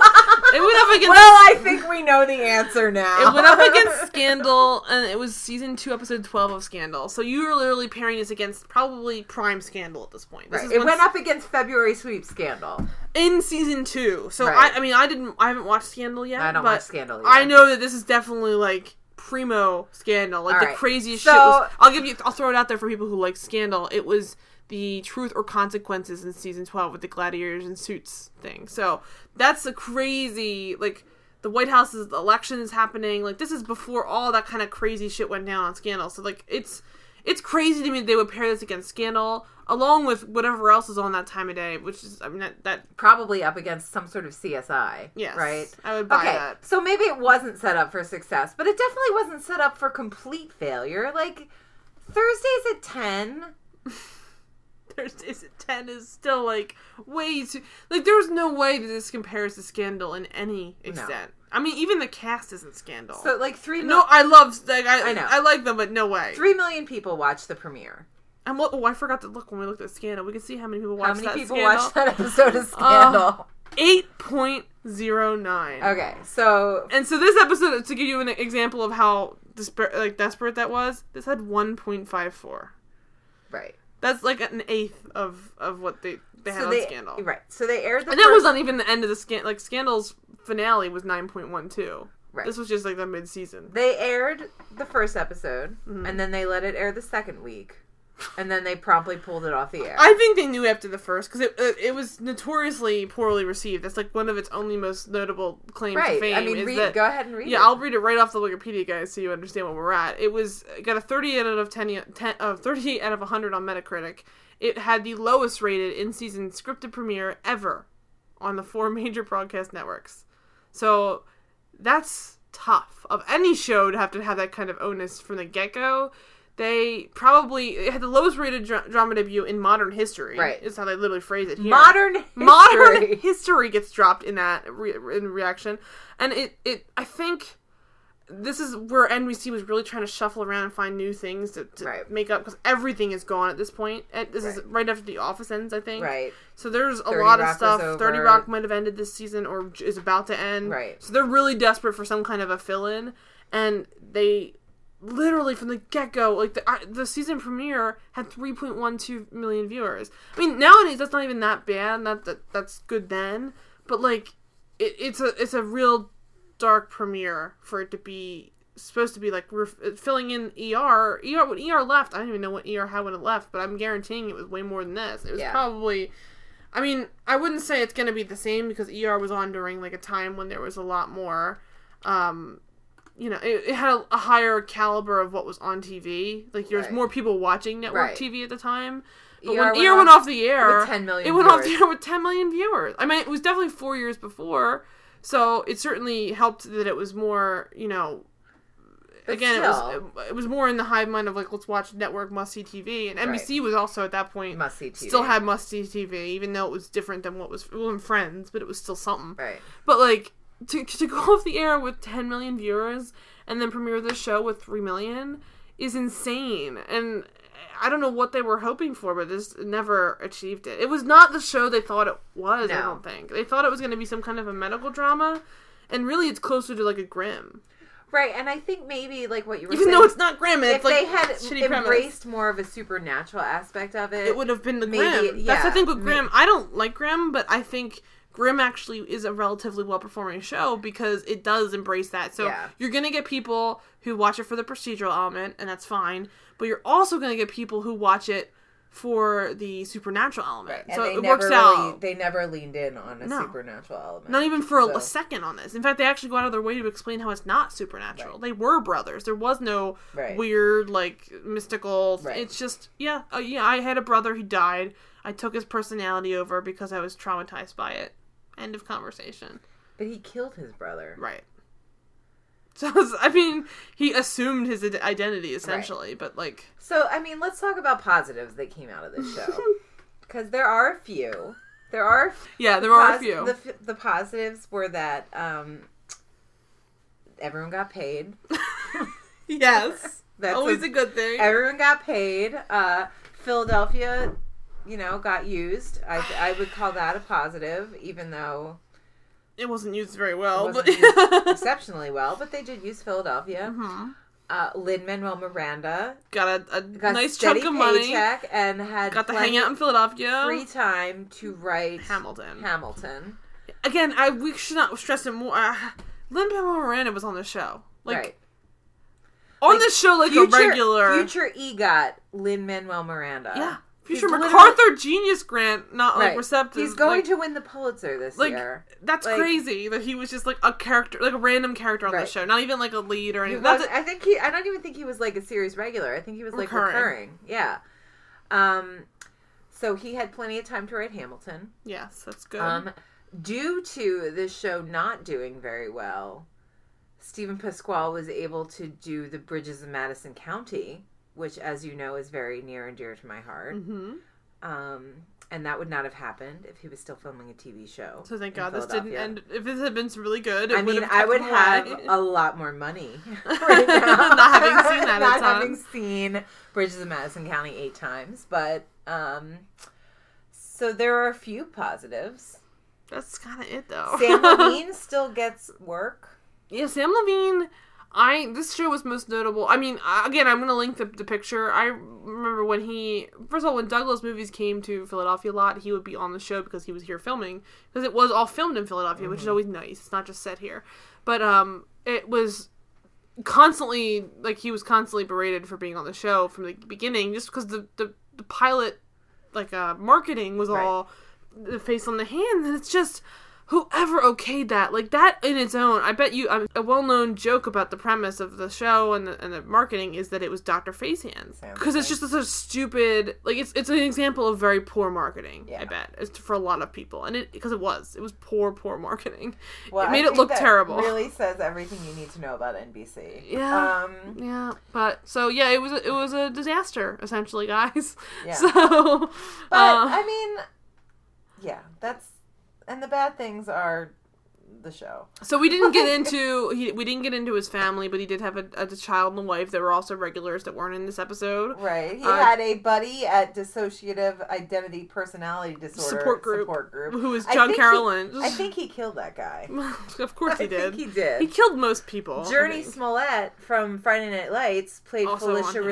S1: it went up against.
S2: well, I think we know the answer now.
S1: It went up against Scandal, and it was season two, episode twelve of Scandal. So you were literally pairing this against probably prime Scandal at this point. This
S2: Right. It went up against February Sweep Scandal.
S1: in season two. So
S2: Right.
S1: I, I mean, I didn't, I haven't watched Scandal yet.
S2: I don't
S1: but
S2: watch Scandal. Either.
S1: I know that this is definitely like primo Scandal. Like
S2: All
S1: the
S2: right.
S1: craziest
S2: So-
S1: shit was. I'll give you. I'll throw it out there for people who like Scandal. It was the Truth or Consequences in season twelve with the gladiators and suits thing. So that's a crazy like. The White House's election is happening. Like this is before all that kind of crazy shit went down on Scandal. So like it's it's crazy to me that they would pair this against Scandal along with whatever else is on that time of day, which is I mean that, that
S2: Probably up against some sort of CSI.
S1: yes,
S2: Right.
S1: I would buy
S2: Okay,
S1: that.
S2: so maybe it wasn't set up for success, but it definitely wasn't set up for complete failure. Like Thursdays at ten.
S1: Thursdays at ten is still like way too like there was no way that this compares to Scandal in any extent. I mean, even the cast isn't Scandal.
S2: So like three mil-
S1: no, I love like I,
S2: I know.
S1: I like them, but no way.
S2: three million people watched the premiere.
S1: And what? Oh, I forgot to look when we looked at Scandal. We could see how many people watched
S2: How many
S1: that
S2: people
S1: Scandal.
S2: watched that episode of uh, Scandal?
S1: Eight point zero nine.
S2: okay, so
S1: And so this episode, to give you an example of how desper- like desperate that was, this had one point five four.
S2: right.
S1: That's like an eighth of of what they they had
S2: so
S1: on
S2: they
S1: Scandal.
S2: right. So they aired the
S1: And that wasn't even the end of the scan. Like Scandal's finale was nine point one two.
S2: Right.
S1: This was just like the mid season.
S2: They aired the first episode,
S1: Mhm.
S2: and then they let it air the second week, and then they promptly pulled it off the air.
S1: I think they knew after the first because it, it was notoriously poorly received. That's like one of its only most notable claims to fame.
S2: I mean, read,
S1: that,
S2: go ahead and read
S1: yeah,
S2: it.
S1: I'll read it right off the Wikipedia, guys, so you understand where we're at. It was it got a thirty out of 10, 10 uh, 38 out of 100 on Metacritic. It had the lowest rated in season scripted premiere ever on the four major broadcast networks. So that's tough of any show to have to have that kind of onus from the get go. They probably it had the lowest rated dra- drama debut in modern history.
S2: Right.
S1: is how they literally phrase it here.
S2: Modern history.
S1: modern history gets dropped in that re- in reaction, and it it I think this is where NBC was really trying to shuffle around and find new things to, to
S2: Right.
S1: make up because everything is gone at this point. And this is
S2: Right.
S1: right after The Office ends, I think.
S2: Right.
S1: So there's a lot of
S2: Rock was
S1: stuff. Thirty. Rock might have ended this season or is about to end.
S2: Right.
S1: So they're really desperate for some kind of a fill-in, and they literally from the get-go, like the I, the season premiere had 3.12 million viewers. I mean, nowadays that's not even that bad. That, that that's good then, but like it, it's a it's a real dark premiere for it to be supposed to be like ref- filling in ER. ER when ER left, I don't even know what ER had when it left, but I'm guaranteeing it was way more than this. It was
S2: Yeah.
S1: probably. I mean, I wouldn't say it's gonna be the same because ER was on during like a time when there was a lot more. Um, you know, it, it had a, a higher caliber of what was on TV. Like there was
S2: Right.
S1: more people watching network
S2: Right.
S1: TV at the time. But
S2: ER
S1: when
S2: went
S1: ER went
S2: off
S1: the air,
S2: with 10 million
S1: it went off the air with 10 million viewers. I mean, it was definitely four years before, so it certainly helped that it was more, you know.
S2: But
S1: again,
S2: still.
S1: it was it was more in the hive mind of like let's watch network must see TV, and NBC was also at that point
S2: Must see TV.
S1: still had must see TV, even though it was different than what was well, in Friends, but it was still something.
S2: Right.
S1: But like to to go off the air with 10 million viewers and then premiere this show with 3 million is insane. And I don't know what they were hoping for, but this never achieved it. It was not the show they thought it was, I don't think. They thought it was going to be some kind of a medical drama, and really it's closer to like a Grimm.
S2: Right. And I think maybe like what you were
S1: Even
S2: saying.
S1: though it's not grim, and
S2: if
S1: like
S2: they had
S1: shitty premise.
S2: embraced more of a supernatural aspect of it,
S1: it would have been the
S2: Maybe-
S1: Grimm. That's the thing with
S2: may-
S1: Grimm. I don't like Grimm, but I think Grimm actually is a relatively well performing show because it does embrace that. So
S2: Yeah.
S1: you're gonna get people who watch it for the procedural element, and that's fine. But you're also gonna get people who watch it for the supernatural element.
S2: and
S1: so it works
S2: really,
S1: out.
S2: They never leaned in on a
S1: No.
S2: supernatural element.
S1: Not even for a,
S2: So-
S1: a second on this. In fact, they actually go out of their way to explain how it's not supernatural.
S2: Right.
S1: They were brothers. There was no
S2: Right.
S1: weird, like mystical.
S2: Right.
S1: It's just yeah, uh, yeah. I had a brother who died. I took his personality over because I was traumatized by it. End of conversation.
S2: But he killed his brother.
S1: Right. So I mean, he assumed his identity essentially, but like,
S2: So, I mean, let's talk about positives that came out of this show. Because there are a few. There are
S1: yeah, there are a few.
S2: The, the positives were that um, everyone got paid.
S1: yes,
S2: That's
S1: always
S2: a-
S1: a, good thing.
S2: Everyone got paid. Uh, Philadelphia, you know, got used. I, I would call that a positive, even though
S1: it wasn't used very well, but
S2: exceptionally well. But they did use Philadelphia.
S1: Mhm.
S2: Uh, Lin Manuel Miranda
S1: got a, a
S2: got
S1: nice chunk of money.
S2: and had
S1: Got to hang out in Philadelphia.
S2: free time to write
S1: Hamilton.
S2: Hamilton.
S1: Again, I we should not stress it more. Uh, Lin Manuel Miranda was on the show, like
S2: right.
S1: on
S2: Like,
S1: this show, like
S2: future,
S1: a regular.
S2: Future EGOT Lin Manuel Miranda.
S1: yeah, future MacArthur Genius Grant, not like
S2: Right.
S1: receptive.
S2: He's going
S1: like,
S2: to win the Pulitzer this
S1: like
S2: year.
S1: that's
S2: like-
S1: crazy that he was just like a character, like a random character on the show, not even like a lead or anything.
S2: was,
S1: That's
S2: I think he. I don't even think he was like a series regular. I think he was like
S1: Recurring.
S2: recurring. Yeah. Um. So he had plenty of time to write Hamilton.
S1: yes, that's good.
S2: Um. Due to this show not doing very well, Steven Pasquale was able to do the Bridges of Madison County, which, as you know, is very near and dear to my heart.
S1: hmm
S2: Um. And that would not have happened if he was still filming a TV show.
S1: So thank God this didn't end. If this had been really good, it
S2: I mean,
S1: would have
S2: I would have a lot more money right.
S1: Not having seen that
S2: Not having seen Bridges of Madison County eight times, but um, so there are a few positives.
S1: That's kind of it, though.
S2: Samm Levine still gets work.
S1: Yeah, Samm Levine. I this show was most notable. I mean, again, I'm gonna link the, the picture. I remember when he first of all when Doug Loves Movies came to Philadelphia a lot, he would be on the show because he was here filming because it was all filmed in Philadelphia, which is always nice. It's not just set here, but um, it was constantly like he was constantly berated for being on the show from the beginning just because the, the the pilot like uh marketing was
S2: Right.
S1: all the face on the hands and it's just whoever okayed that, like that in its own, I bet you um, a well-known joke about the premise of the show and the, and the marketing is that it was Dr. Facehands because it's just such a stupid, like it's it's an example of very poor marketing. I bet it's for a lot of people, and it because it was it was poor poor marketing.
S2: Well,
S1: it made it look terrible.
S2: Really says everything you need to know about NBC.
S1: Yeah.
S2: Um,
S1: Yeah, but so yeah, it was a, it was a disaster essentially, guys.
S2: Yeah.
S1: So,
S2: but
S1: uh,
S2: I mean, yeah, that's and the bad things are the show.
S1: So we didn't get into he, we didn't get into his family, but he did have a, a child and a wife that were also regulars that weren't in this episode.
S2: Right. He
S1: Uh,
S2: had a buddy at dissociative identity personality disorder
S1: Support group.
S2: Support group.
S1: Who was John Lynch.
S2: I think he killed that guy.
S1: of course he
S2: I
S1: did.
S2: think he did.
S1: He killed most people. Jurnee.
S2: Smollett from Friday Night Lights played
S1: Also
S2: Phylicia
S1: here.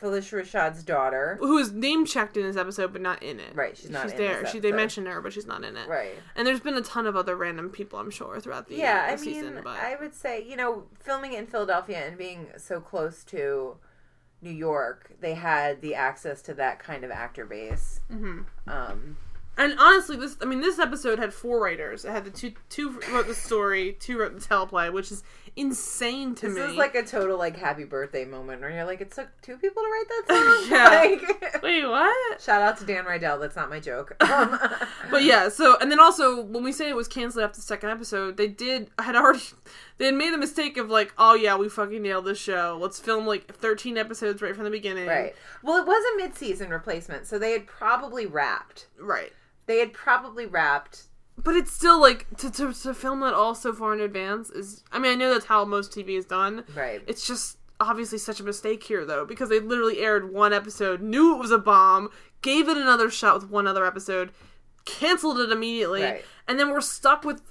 S2: Phylicia Rashad's daughter.
S1: Who was name checked in this episode, but not in it.
S2: Right, she's not
S1: She's
S2: in
S1: there. She they mentioned her, but she's not in it.
S2: Right.
S1: And there's been a ton of other random people, I'm sure, throughout the,
S2: Yeah,
S1: uh,
S2: I
S1: season.
S2: mean,
S1: but
S2: I would say, you know, filming it in Philadelphia and being so close to New York, they had the access to that kind of actor base.
S1: Mhm.
S2: Um,
S1: And honestly, this I mean, this episode had four writers. It had the two two wrote the story, two wrote the teleplay, which is insane to
S2: this
S1: me.
S2: This is like a total like happy birthday moment where you're like, it took two people to write that song.
S1: Yeah.
S2: Like,
S1: Wait, what?
S2: shout out to Dan Rydell. That's not my joke. Um,
S1: But yeah, so and then also when we say it was canceled after the second episode, they did had already they had made the mistake of like, oh yeah, we fucking nailed this show. Let's film like thirteen episodes right from the beginning.
S2: right. Well, it was a mid-season replacement, so they had probably wrapped.
S1: Right.
S2: They had probably wrapped.
S1: But it's still like to, to to film that all so far in advance is I mean, I know that's how most TV is done.
S2: Right.
S1: It's just obviously such a mistake here though, because they literally aired one episode, knew it was a bomb, gave it another shot with one other episode, canceled it immediately,
S2: Right.
S1: and then we're stuck with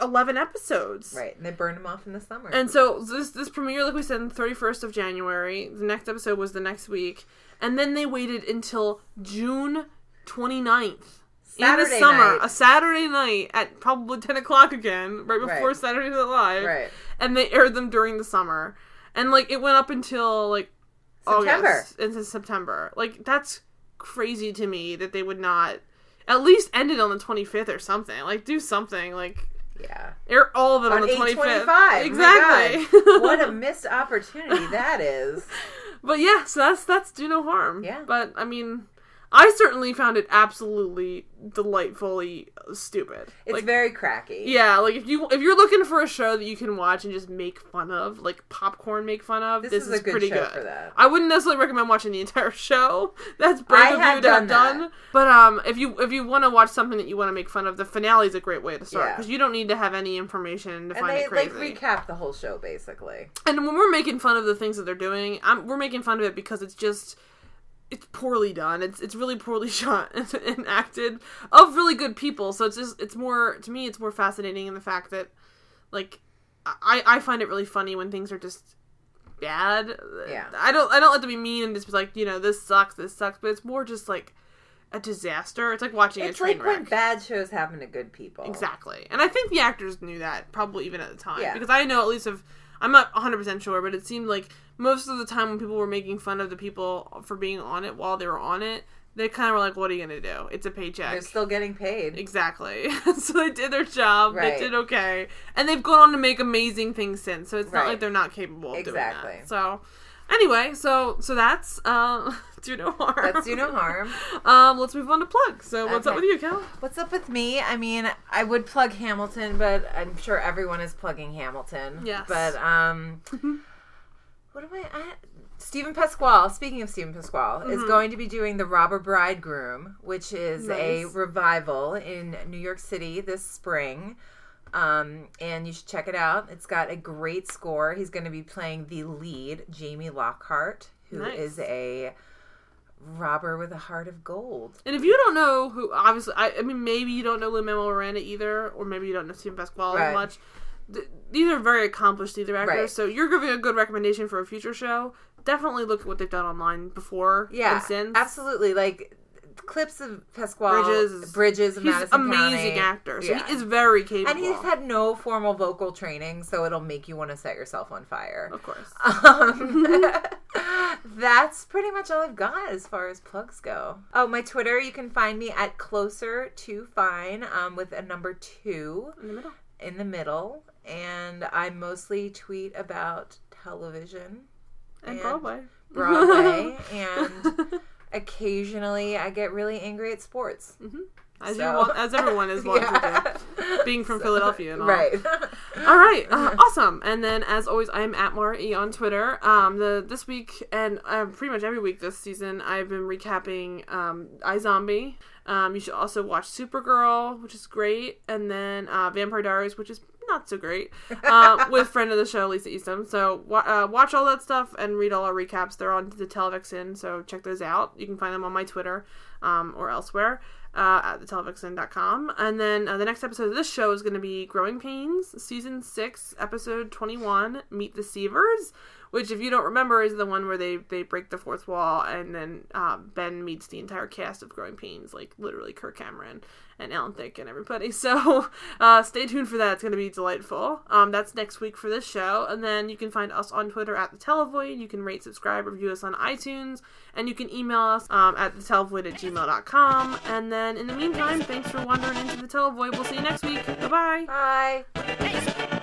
S1: 11 episodes.
S2: Right. And they burned them off in the summer.
S1: And so this this premiere, like we said, on the thirty first of January. The next episode was the next week, and then they waited until June 29th. In the summer,
S2: night.
S1: a Saturday night at probably ten o'clock again, right before
S2: Right.
S1: Saturday Night Live,
S2: Right.
S1: and they aired them during the summer, and like it went up until like
S2: September.
S1: August into September. Like that's crazy to me that they would not at least end it on the twenty fifth or something. Like do something like
S2: Yeah.
S1: air all of it on,
S2: On
S1: the twenty fifth.
S2: 825.
S1: Exactly.
S2: Oh What a missed opportunity that is.
S1: But yeah, so that's that's do no harm.
S2: Yeah.
S1: But I mean, I certainly found it absolutely delightfully stupid.
S2: It's
S1: like,
S2: very cracky.
S1: yeah, like if you if you're looking for a show that you can watch and just make fun of, like popcorn make fun of,
S2: This
S1: this,
S2: is a good
S1: pretty
S2: show
S1: good.
S2: for that.
S1: I wouldn't necessarily recommend watching the entire show. That's brave of you to have
S2: done that.
S1: But um, if you if you want to watch something that you want to make fun of, the finale is a great way to start
S2: Yeah.
S1: because you don't need to have any information to
S2: And
S1: find
S2: they
S1: it crazy.
S2: like recap the whole show basically.
S1: And when we're making fun of the things that they're doing, I'm, we're making fun of it because it's just it's poorly done. It's it's really poorly shot and, and acted of really good people. So it's just it's more to me it's more fascinating in the fact that like I I find it really funny when things are just bad.
S2: Yeah.
S1: I don't I don't like to be mean and just be like you know this sucks this sucks, but it's more just like a disaster. It's like watching
S2: It's
S1: a train
S2: like
S1: wreck.
S2: when bad shows happen to good people.
S1: Exactly. And I think the actors knew that probably even at the time.
S2: Yeah.
S1: Because I know at least of I'm not 100% sure, but it seemed like most of the time when people were making fun of the people for being on it while they were on it, they kind of were like, what are you going to do? It's a paycheck.
S2: They're still getting paid.
S1: Exactly. so they did their job.
S2: Right.
S1: They did okay. And they've gone on to make amazing things since. So it's not like they're not capable of
S2: Exactly.
S1: doing that. So anyway, so so that's uh do no harm.
S2: That's do no harm.
S1: Um let's move on to plug. So what's up with you, Kel?
S2: What's up with me? I mean, I would plug Hamilton, but I'm sure everyone is plugging Hamilton.
S1: Yes.
S2: But um, what am I? I Steven Pasquale. Speaking of Steven Pasquale, is going to be doing the Robber Bridegroom, which is a revival in New York City this spring. Um, and you should check it out. It's got a great score. He's going to be playing the lead, Jamie Lockhart, who is
S1: Nice.
S2: a robber with a heart of gold.
S1: And if you don't know who, obviously, I, I mean, maybe you don't know Lin Manuel Miranda either, or maybe you don't know Steven Pasquale
S2: Right.
S1: much. Th- these are very accomplished theater actors,
S2: Right.
S1: so you're giving a good recommendation for a future show. Definitely look at what they've done online before
S2: Yeah,
S1: and since.
S2: absolutely. Like clips of Pasquale
S1: Bridges
S2: Bridges,
S1: He's
S2: Madison
S1: amazing
S2: County.
S1: actor. So
S2: Yeah.
S1: he is very capable.
S2: and he's had no formal vocal training, so it'll make you want to set yourself on fire.
S1: of course.
S2: Um, that's pretty much all I've got as far as plugs go. Oh, my Twitter, you can find me at closer to fine um, with a number two
S1: In the middle.
S2: in the middle. And I mostly tweet about television,
S1: And
S2: And
S1: Broadway.
S2: Broadway, and occasionally I get really angry at sports.
S1: As,
S2: So-
S1: you want, as everyone is wanting to do. Being from Philadelphia and all.
S2: Right.
S1: All right, uh, awesome. And then, as always, I am at Mara E on Twitter. Um, the this week and um, pretty much every week this season, I've been recapping um, iZombie. Um, you should also watch Supergirl, which is great, and then uh, Vampire Diaries, which is not so great, uh, with friend of the show Lisa Eastham. So uh, watch all that stuff and read all our recaps. They're on the Televixen, so check those out. You can find them on my Twitter um, or elsewhere uh, at thetelevixen.com. And then uh, the next episode of this show is going to be Growing Pains, Season 6, Episode 21, Meet the Seavers, which, if you don't remember, is the one where they, they break the fourth wall and then uh, Ben meets the entire cast of Growing Pains, like literally Kirk Cameron and Alan Thicke and everybody. So uh, stay tuned for that. It's going to be delightful. Um, that's next week for this show. And then you can find us on Twitter at The Televoid. You can rate, subscribe, review us on iTunes. And you can email us um, at thetelevoid at gmail.com. And then in the meantime, thanks for wandering into The Televoid. We'll see you next week. Bye-bye.
S2: Bye.
S3: Hey,